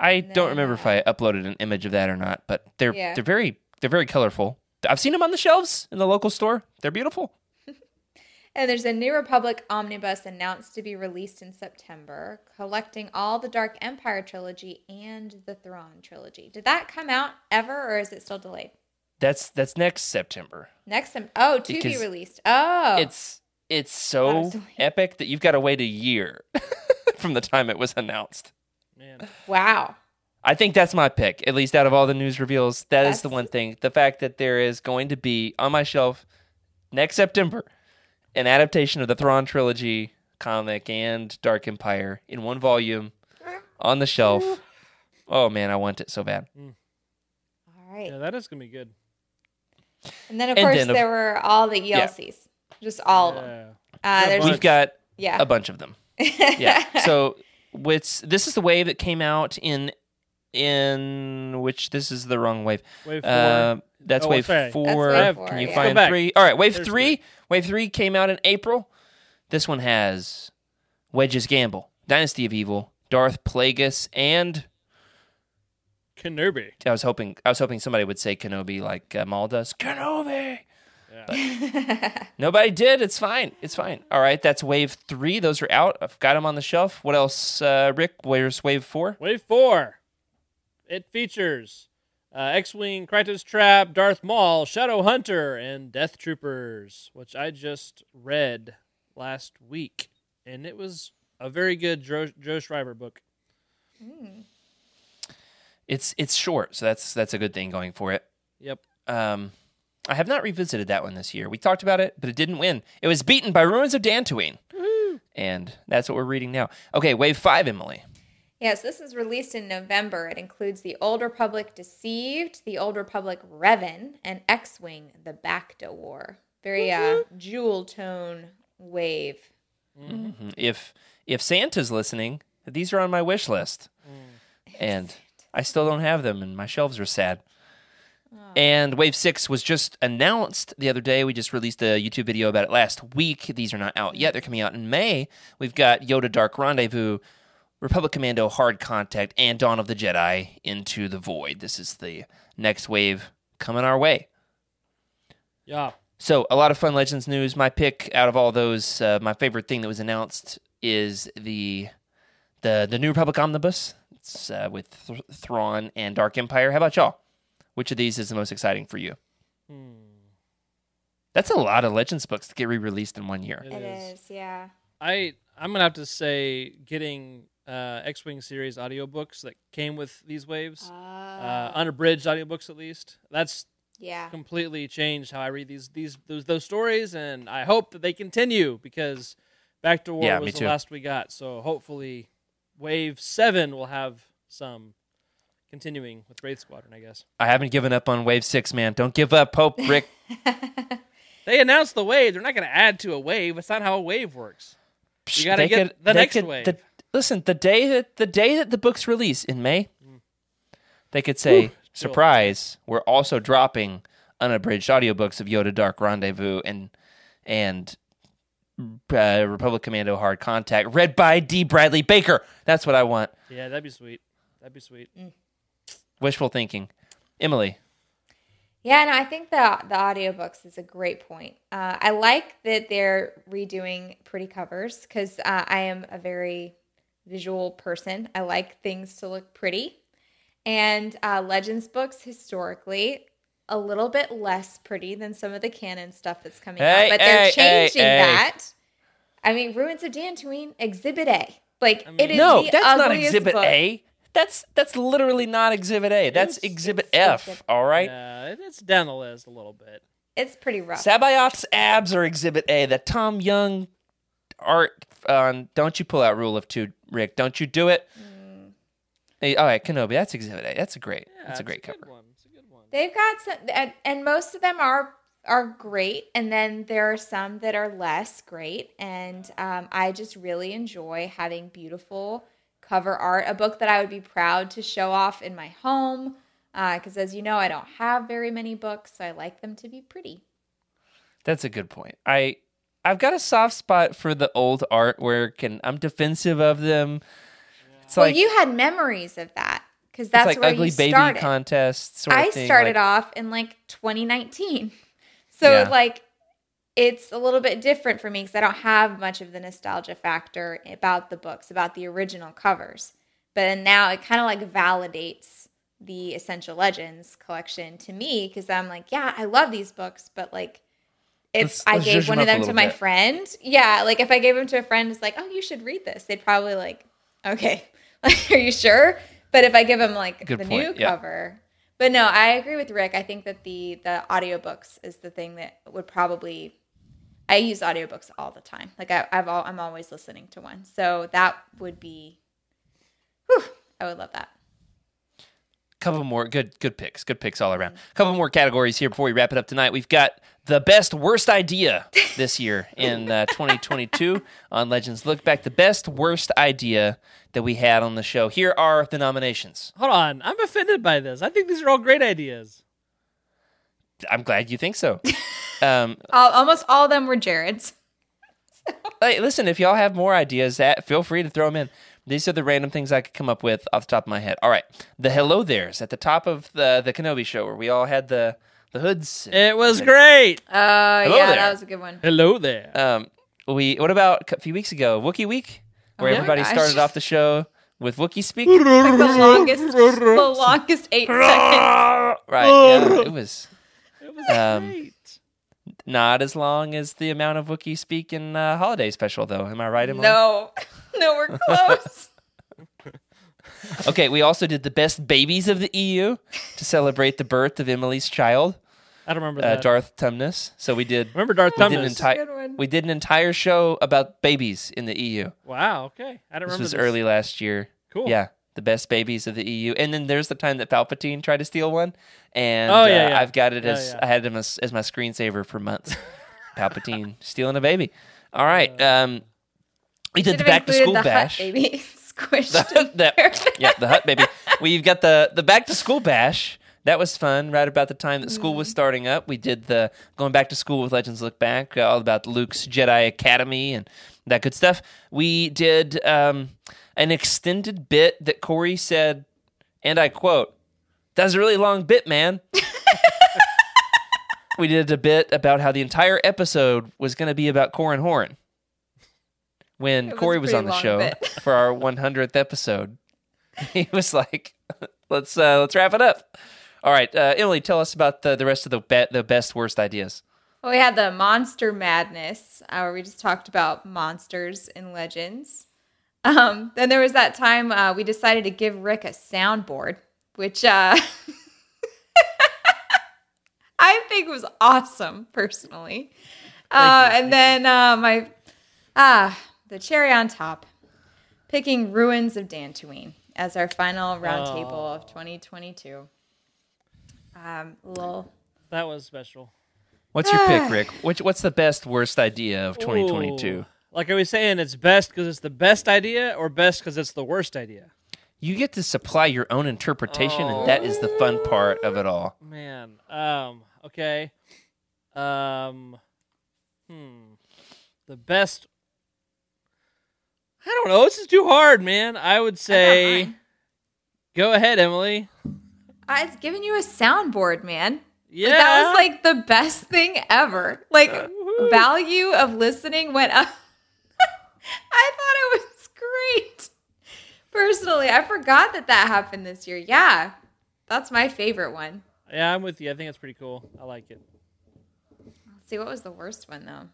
I don't remember if I uploaded an image of that or not, but they're
Yeah.
they're very they're very colorful. I've seen them on the shelves in the local store. They're beautiful. [laughs]
And there's a New Republic omnibus announced to be released in September, collecting all the Dark Empire trilogy and the Thrawn trilogy. Did that come out ever, or is it still delayed?
That's that's next September.
Next, sem- oh, to be released. Oh,
It's it's so epic that you've got to wait a year [laughs] from the time it was announced.
Man,
wow.
I think that's my pick. At least out of all the news reveals, that is the one thing. The fact that there is going to be on my shelf next September an adaptation of the Thrawn trilogy comic and Dark Empire in one volume on the shelf. Oh man, I want it so bad.
All right.
yeah, that is gonna be good.
And then, of
And
course,
then of-
there were all the ELCs, just all of them. Uh,
Yeah,
there's,
We've got
yeah.
a bunch of them. [laughs] Yeah. so what's this is the wave that came out in in which this is the wrong wave.
Wave four.
Uh, that's
Oh,
wave
sorry. That's
four.
wave
four,
Can you
yeah.
find three? All right, wave
There's
three.
three.
Wave three came out in April. This one has Wedge's Gamble, Dynasty of Evil, Darth Plagueis, and
Kenobi.
I was hoping I was hoping somebody would say Kenobi like uh, Maul does. Kenobi.
Yeah.
Nobody did. It's fine. It's fine. All right, that's wave three. Those are out. I've got them on the shelf. What else, uh, Rick? Where's wave four?
Wave four. It features uh, X-wing, Krytos Trap, Darth Maul, Shadow Hunter, and Death Troopers, which I just read last week, and it was a very good Joe, Joe Schreiber book.
It's it's short, so that's that's a good thing going for it.
Yep.
Um, I have not revisited that one this year. We talked about it, but it didn't win. It was beaten by Ruins of Dantooine, and that's what we're reading now. Okay, wave five, Emily.
Yes, this is released in November. It includes the Old Republic Deceived, the Old Republic Revan, and X Wing, the Bacta War. Very uh, jewel tone wave.
Mhm. If if Santa's listening, these are on my wish list, and I still don't have them, and my shelves are sad. And Wave Six was just announced the other day. We just released a YouTube video about it last week. These are not out yet; they're coming out in May. We've got Yoda Dark Rendezvous, Republic Commando Hard Contact, and Dawn of the Jedi Into the Void. This is the next wave coming our way.
Yeah.
So a lot of fun Legends news. My pick out of all those, uh, my favorite thing that was announced is the the the New Republic omnibus. It's uh, with Th- Thrawn and Dark Empire. How about y'all? Which of these is the most exciting for you? Hmm. That's a lot of Legends books to get re-released in one year.
It
It
is.
is, yeah.
I I'm gonna have to say getting uh, X-wing series audiobooks that came with these waves, uh,
Uh,
unabridged audiobooks at least. That's
yeah.
completely changed how I read these these those, those stories, and I hope that they continue because Bacta War
Yeah,
was the last we got. So hopefully, Wave Seven will have some continuing with Wraith Squadron. I guess
I haven't given up on Wave Six, man. Don't give up, Pope [laughs] Rick.
they announced the wave. They're not going to add to a wave. It's not how a wave works. You gotta get
could-
the next
could-
wave.
the- listen, the day that the day that the books release in May, they could say,
Ooh, chill.
"Surprise! We're also dropping unabridged audiobooks of Yoda Dark Rendezvous and and uh, Republic Commando Hard Contact, read by D. Bradley Baker." That's what I want.
Yeah, that'd be sweet. That'd be sweet.
Wishful thinking. Emily,
Yeah, no, I think the the audiobooks is a great point. Uh, I like that they're redoing pretty covers because uh, I am a very visual person. I like things to look pretty, and uh, Legends books historically a little bit less pretty than some of the canon stuff that's coming
Hey,
out, but they're
hey,
changing
hey.
that. I mean, Ruins of Dantooine, Exhibit A. Like
I mean-
is
no,
the
that's not Exhibit
book.
A. That's that's literally not Exhibit A. That's
It's-
Exhibit
it's
F.
Exhibit-
All right.
Yeah, it's down the list a little bit.
It's pretty rough.
Sabayot's abs are Exhibit A. That Tom Young art. Um, don't you pull out Rule of Two, Rick? Don't you do it? Hey, all right, Kenobi. That's Exhibit A. That's a great.
Yeah,
that's a
it's
great
good
cover.
one. It's a good one.
They've got some, and, and most of them are are great, and then there are some that are less great. And um, I just really enjoy having beautiful cover art. A book that I would be proud to show off in my home, uh, because as you know, I don't have very many books. So I like them to be pretty.
That's a good point. I I've got a soft spot for the old artwork, and I'm defensive of them. It's
well,
like
you had memories of that because
it's
that's
like
where
ugly
you
baby
started.
contest sort of
I
thing.
started
like,
off in like 2019. [laughs] So
Yeah.
like it's a little bit different for me because I don't have much of the nostalgia factor about the books, about the original covers. But then now it kind of like validates the Essential Legends collection to me because I'm like, yeah, I love these books, but like if
Let's-
I
let's
gave one of them to my
bit.
friend, yeah, like if I gave them to a friend, it's like, oh, you should read this. They'd probably like, okay, [laughs] like, are you sure? But if I give them like
Good
the
point,
new
yeah.
cover, but no, I agree with Rick. I think that the the audiobooks is the thing that would probably. I use audiobooks all the time. Like I, I've all, I'm always listening to one, so that would be. Whew, I would love that.
couple more good good picks good picks all around couple more categories here before we wrap it up tonight we've got the best worst idea this year in uh, [laughs] 2022 on legends look back the best worst idea that we had on the show here are the nominations
Hold on, I'm offended by this. I think these are all great ideas.
I'm glad you think so [laughs] um,
All, almost all of them were Jared's. [laughs]
hey, listen if y'all have more ideas that feel free to throw them in these are the random things i could come up with off the top of my head all right the hello there's at the top of the the kenobi show where we all had the the hoods
It was great.
Oh
Hello
yeah,
there.
that was a good one.
Hello there.
Um, we what about a few weeks ago, Wookiee Week, where
Oh
everybody
gosh.
started off the show with Wookiee speak.
Like the longest, the longest eight [laughs] seconds.
right? Yeah, it was
it was
um,
great.
not as long as the amount of Wookiee speak in uh, holiday special, though. Am I right? Emily?
No, [laughs] no, we're close. [laughs]
Okay, we also did the best babies of the EU to celebrate the birth of Emily's child,
I don't remember
uh,
that.
Darth Tumnus. So we did.
remember Darth
We did, an
Tumnus?
entire,
Good
we did an entire show about babies in the EU.
wow. Okay, I don't remember.
This was early last year.
Cool.
Yeah, the best babies of the EU. And then there's the time that Palpatine tried to steal one, and
Oh, yeah,
uh,
yeah.
I've got it
Yeah,
as
yeah.
I had him as, as my screensaver for months. [laughs] Palpatine stealing a baby. All right, um, we did the back to school
the
bash.
Hutt baby squished.
The- the- yeah, the Hutt baby. We've got the the back to school bash. That was fun. Right about the time that school was starting up, we did the going back to school with Legends Look Back, uh, all about Luke's Jedi Academy and that good stuff. We did um, an extended bit that Corey said, and I quote, "That was a really long bit, man." [laughs] we did a bit about how the entire episode was going to be about Corran Horn. When
was
Corey was on the show [laughs] for our 100th episode, he was like, [laughs] "Let's uh, let's wrap it up." All right, uh, Emily, tell us about the the rest of the be- the best worst ideas.
Well, we had the monster madness, uh, where we just talked about monsters and legends. Um, then there was that time uh, we decided to give Rick a soundboard, which uh, [laughs] I think was awesome, personally. Uh, and then uh, my ah, the cherry on top, picking Ruins of Dantooine as our final roundtable of 2022. Um, a little
That was special.
What's your pick, [sighs] Rick? Which what's the best worst idea of 2022?
Ooh. Like I was saying, it's best because it's the best idea, or best because it's the worst idea.
You get to supply your own interpretation, and that is the fun part of it all.
Man. Um. Okay. Um. Hmm. The best. I don't know. This is too hard, man. I would say.
mine.
Go ahead, Emily.
I was giving you a soundboard, man.
Yeah.
Like, that was like the best thing ever. Like
Woohoo.
value of listening went up. [laughs] I thought it was great. Personally, I forgot that that happened this year. Yeah, that's my favorite one.
Yeah, I'm with you. I think it's pretty cool. I like it.
Let's see, what was the worst one though?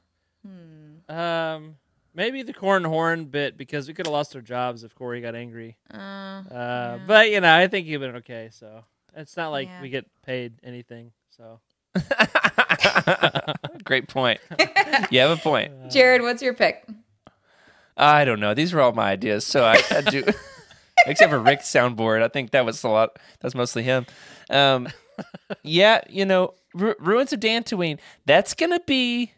Hmm.
Um. Maybe the Corran Horn bit because we could have lost our jobs if Corey got angry.
Uh,
Uh, But you know, I think you've been okay. So it's not like
Yeah.
we get paid anything. So [laughs]
Great point. You have a point.
Jared, what's your pick?
I don't know. These were all my ideas, so I, I do. [laughs] Except for Rick's soundboard, I think that was a lot. That's mostly him. Um, [laughs] yeah, you know, Ru- Ruins of Dantooine. That's gonna be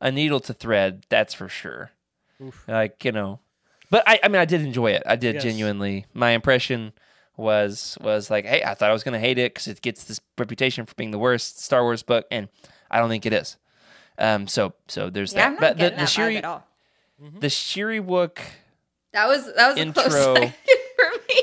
a needle to thread. That's for sure. Like you know, but I, I mean, I did enjoy it. I did
Yes.
genuinely. My impression was was like, hey, I thought I was gonna hate it because it gets this reputation for being the worst Star Wars book, and I don't think it is. Um, so so there's
Yeah, I'm
that.
not
But the
getting
the
that vibe
Shiri
at all.
the Shyriiwook
That was that was a
Intro. [laughs]
close for me.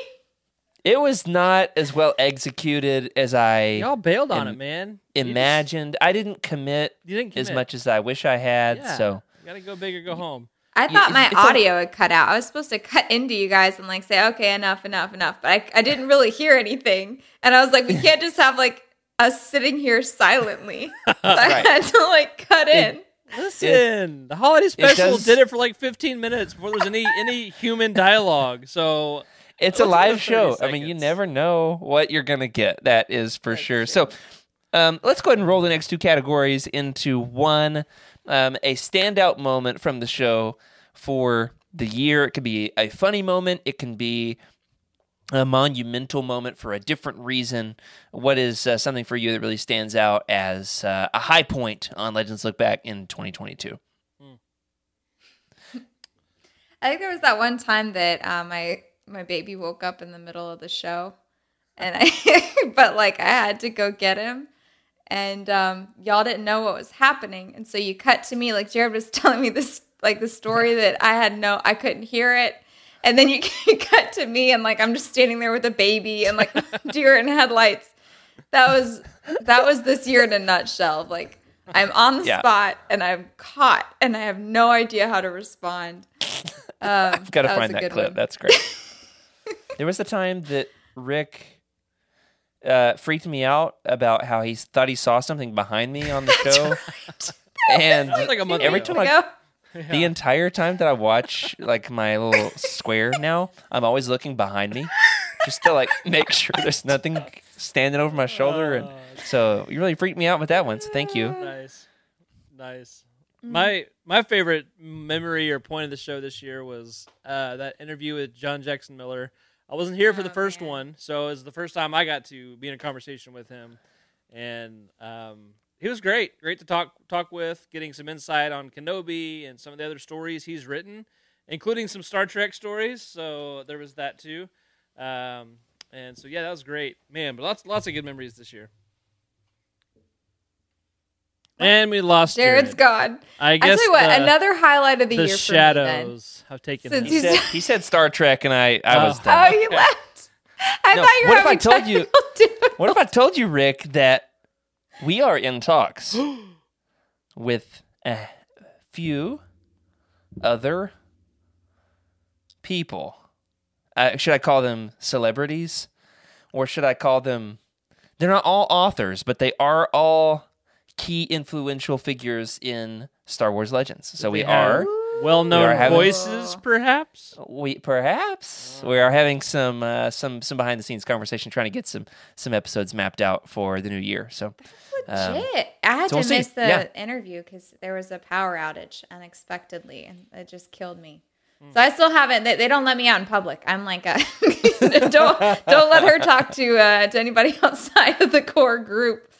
it was not as well executed as I
Y'all bailed on
Im-
it, man. You just-
imagined. I didn't commit
You didn't
as much as I wish I had.
Yeah.
So
You gotta go big or go home.
I thought my
it's- it's a-
audio would cut out. I was supposed to cut into you guys and like say, okay, enough, enough, enough. But I, I didn't really hear anything. And I was like, we can't just have like us sitting here silently. [laughs] So I
Right.
had to like cut in.
Listen, the holiday special
does-
did it for like 15 minutes before there was any any human dialogue. So
it's a
Let's go
live
to 30
show. I mean, you
seconds.
never know what you're gonna get. That is for sure. So, um, let's go ahead and roll the next two categories into one. Um, a standout moment from the show for the year. It could be a funny moment. It can be a monumental moment for a different reason. What is uh, something for you that really stands out as uh, a high point on Legends Look Back in 2022?
I think there was that one time that uh, my my baby woke up in the middle of the show, and I [laughs] but like I had to go get him, and um, y'all didn't know what was happening, and so you cut to me like Jared was [laughs] telling me this like the story that I had no I couldn't hear it. And then you, you [laughs] cut to me and like I'm just standing there with a baby and like [laughs] deer in headlights. That was that was this year in a nutshell. Like I'm on the
Yeah.
spot and I'm caught and I have no idea how to respond. Um,
I've got to find that clip.
one.
That's great. there was a time that Rick uh, freaked me out about how he thought he saw something behind me on the show, [laughs] and
like a month
every
ago.
time I,
Go.
the entire time that I watch like my little square now, I'm always looking behind me just to like make sure there's nothing standing over my shoulder, and so you really freaked me out with that one. So thank you.
nice, nice. My my favorite memory or point of the show this year was uh, that interview with John Jackson Miller. I wasn't here for the
Oh,
first
man.
one, so it was the first time I got to be in a conversation with him, and um, he was great. Great to talk talk with, getting some insight on Kenobi and some of the other stories he's written, including some Star Trek stories. So there was that too, um, and so yeah, that was great, man. But lots lots of good memories this year. And we lost
Jared's
Jared.
gone.
I
I
guess
tell you what,
the,
another highlight of the,
the
year for me then.
shadows have taken
Since
him.
He said, [laughs] he said Star Trek, and I I was
Oh.
done.
Oh, you left. I
No,
thought you were
what if I told you-
technical. [laughs]
What if I told you, Rick, that we are in talks [gasps] with a few other people? Uh, should I call them celebrities? Or should I call them. They're not all authors, but they are all key influential figures in Star Wars Legends. So we
They
are.
well-known
we are having-
voices, perhaps.
We perhaps we are having some uh, some some behind the scenes conversation, trying to get some some episodes mapped out for the new year. So um,
Legit. I had
so we'll
to
see.
miss the
Yeah.
interview because there was a power outage unexpectedly, and it just killed me. So I still haven't. They, they don't let me out in public. I'm like, a, [laughs] don't don't let her talk to uh, to anybody [laughs] outside of the core group.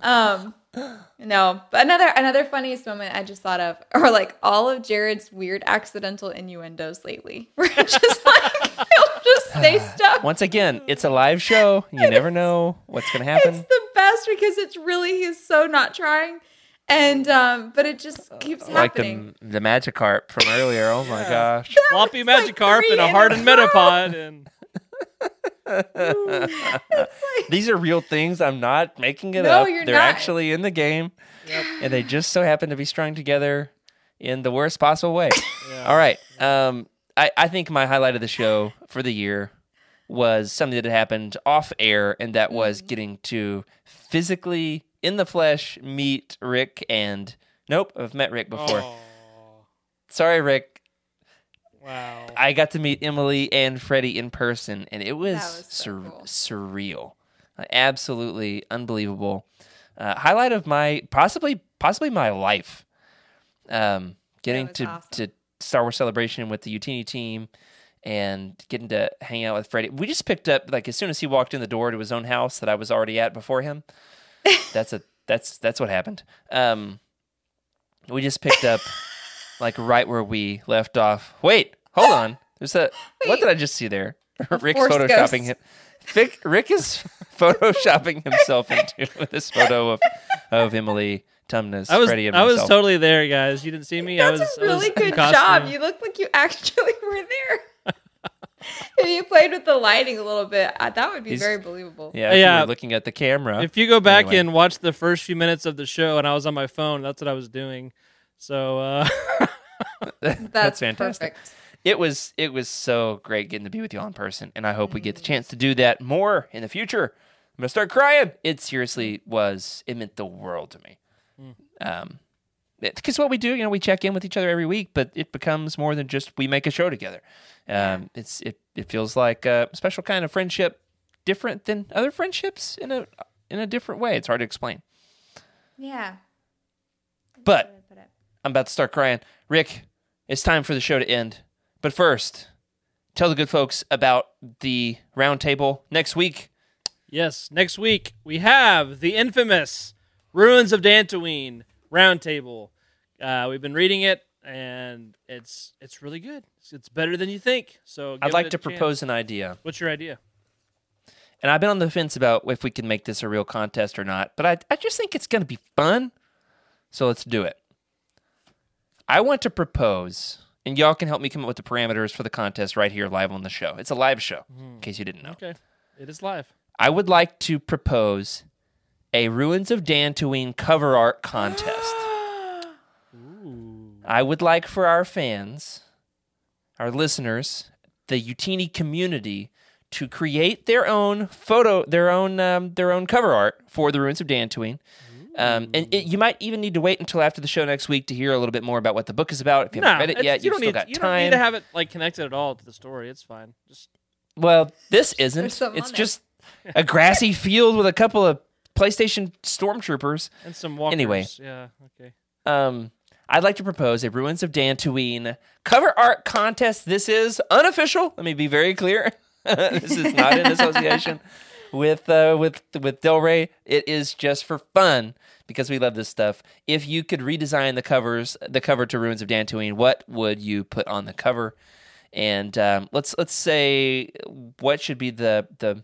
Um, no, but another another funniest moment I just thought of, or like all of Jared's weird accidental innuendos lately. [laughs] We're just like he'll just say [sighs] stuff.
once again, it's a live show. You never know what's going to happen.
It's the best because it's really he's so not trying, and um, but it just keeps
like
happening.
the the Magikarp from earlier. Oh my gosh!
Floppy
It's like
and a hardened. Metapod, and
These are real things. I'm not making it
No,
up.
you're
They're
not.
actually in the game, and they just so happen to be strung together in the worst possible way. [laughs] All right. Um, I I think my highlight of the show for the year was something that happened off air, and that was
Mm.
getting to physically in the flesh meet Rick and. Nope, I've met Rick before.
Oh,
Sorry, Rick.
Wow.
I got to meet Emily and Freddie in person, and it was,
was so
sur-
cool.
surreal, absolutely unbelievable. Uh, highlight of my possibly possibly my life. Um, getting to
awesome.
to Star Wars Celebration with the Utini team, and getting to hang out with Freddie. We just picked up like as soon as he walked in the door to his own house that I was already at before him. [laughs] that's a that's that's what happened. Um, we just picked up like right where we left off. Wait, hold [laughs] on. There's a what did I just see there? [laughs] Rick's
force
photoshopping
ghost.
him. Vic, Rick is [laughs] photoshopping himself into this photo of of Emily Tumnus,
I was
Freddie, and
I was
myself.
totally there, guys. You didn't see me. I
That's
was
a really
I was in
good
costume.
job. You look like you actually were there. if you played with the lighting a little bit, uh, that would be
He's-
very believable.
yeah, if
Yeah.
you were looking at the camera.
If you go back
Anyway.
and watch the first few minutes of the show, and I was on my phone, that's what I was doing. So uh,
That's,
fantastic.
Perfect.
It was it was so great getting to be with you all in person, and I hope we get the chance to do that more in the future. I'm gonna start crying. It seriously was. It meant the world to me. Um, because what we do, you know, we check in with each other every week, but it becomes more than just we make a show together. Um, it's it it feels like a special kind of friendship, different than other friendships in a in a different way. It's hard to explain.
Yeah.
But I'm about to start crying. Rick, it's time for the show to end. But first, tell the good folks about the roundtable next week.
yes, next week we have the infamous Ruins of Dantooine roundtable. Uh, we've been reading it, and it's it's really good. It's, it's better than you think. So
I'd like to propose an idea.
What's your idea?
And I've been on the fence about if we can make this a real contest or not, but I, I just think it's going to be fun. So let's do it. I want to propose, and y'all can help me come up with the parameters for the contest right here live on the show. It's a live show, in case you didn't know.
Okay, it is live.
I would like to propose a Ruins of Dantooine cover art contest. [gasps] I would like for our fans, our listeners, the Utini community to create their own photo, their own um, their own cover art for the Ruins of Dantooine. Um, and it, you might even need to wait until after the show next week to hear a little bit more about what the book is about. If you haven't read it yet,
you
you've
don't
still
need
got
you
time.
don't need to have it like connected at all to the story. It's fine. Just
Well, this isn't. It's
on it.
just a grassy field with a couple of PlayStation stormtroopers.
and some walkers.
Anyway.
yeah, okay.
Um, I'd like to propose a Ruins of Dantooine cover art contest. This is unofficial. Let me be very clear. [laughs] this is not in association [laughs] with uh, with with Del Rey. It is just for fun because we love this stuff. If you could redesign the covers, the cover to Ruins of Dantooine, what would you put on the cover? And um, let's let's say what should be the the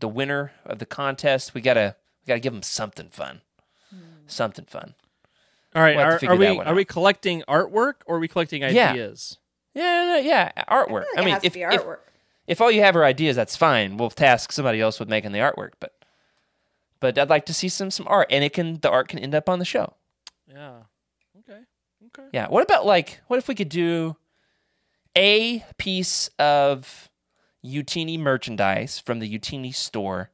the winner of the contest. We gotta we gotta give them something fun, something fun.
All right,
We'll
are, are we are we collecting artwork or are we collecting ideas?
Yeah, no, yeah, artwork. I,
it
mean,
has to
if,
be
if
artwork.
If all you have are ideas, that's fine. We'll task somebody else with making the artwork, but but I'd like to see some some art, and it can the art can end up on the show.
Yeah. Okay. Okay.
Yeah. What about like what if we could do a piece of Utini merchandise from the Utini store?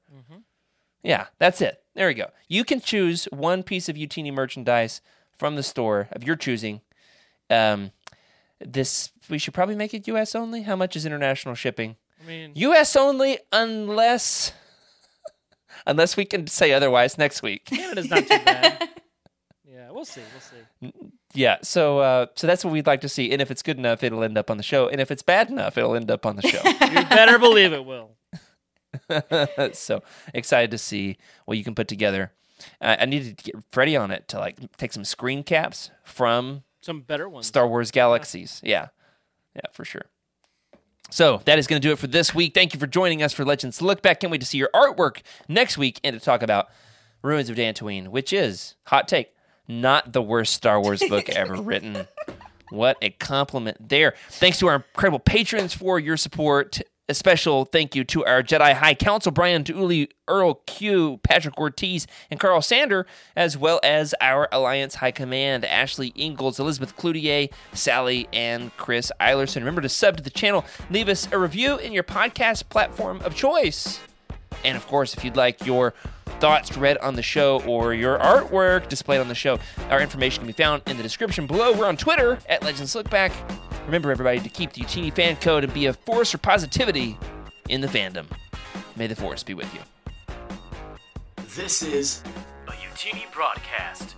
Yeah, that's it. There we go. You can choose one piece of Utini merchandise from the store of your choosing. Um, this we should probably make it U.S. only. How much is international shipping?
I mean,
U.S. only, unless [laughs] unless we can say otherwise next week.
Canada's not too bad. [laughs] yeah, we'll see. We'll see.
Yeah, so uh, so that's what we'd like to see, and if it's good enough, it'll end up on the show, and if it's bad enough, it'll end up on the show. [laughs]
You better believe it will.
so excited to see what you can put together. Uh, I needed to get Freddie on it to like take some screen caps from
Some better ones.
Star Wars Galaxies. Yeah, yeah, for sure. So that is going to do it for this week. Thank you for joining us for Legends Look Back. Can't wait to see your artwork next week and to talk about Ruins of Dantooine, which is hot take, not the worst Star Wars book [laughs] ever written. What a compliment there. Thanks to our incredible patrons for your support. A special thank you to our Jedi High Council, Brian Dooley, Earl Q, Patrick Ortiz, and Carl Sander, as well as our Alliance High Command, Ashley Ingalls, Elizabeth Cloutier, Sally, and Chris Eilerson. Remember to sub to the channel, leave us a review in your podcast platform of choice. And of course, if you'd like your thoughts read on the show or your artwork displayed on the show, our information can be found in the description below. We're on Twitter at Legends Look Back. Remember, everybody, to keep the Utini fan code and be a force for positivity in the fandom. May the force be with you.
This is a Utini broadcast.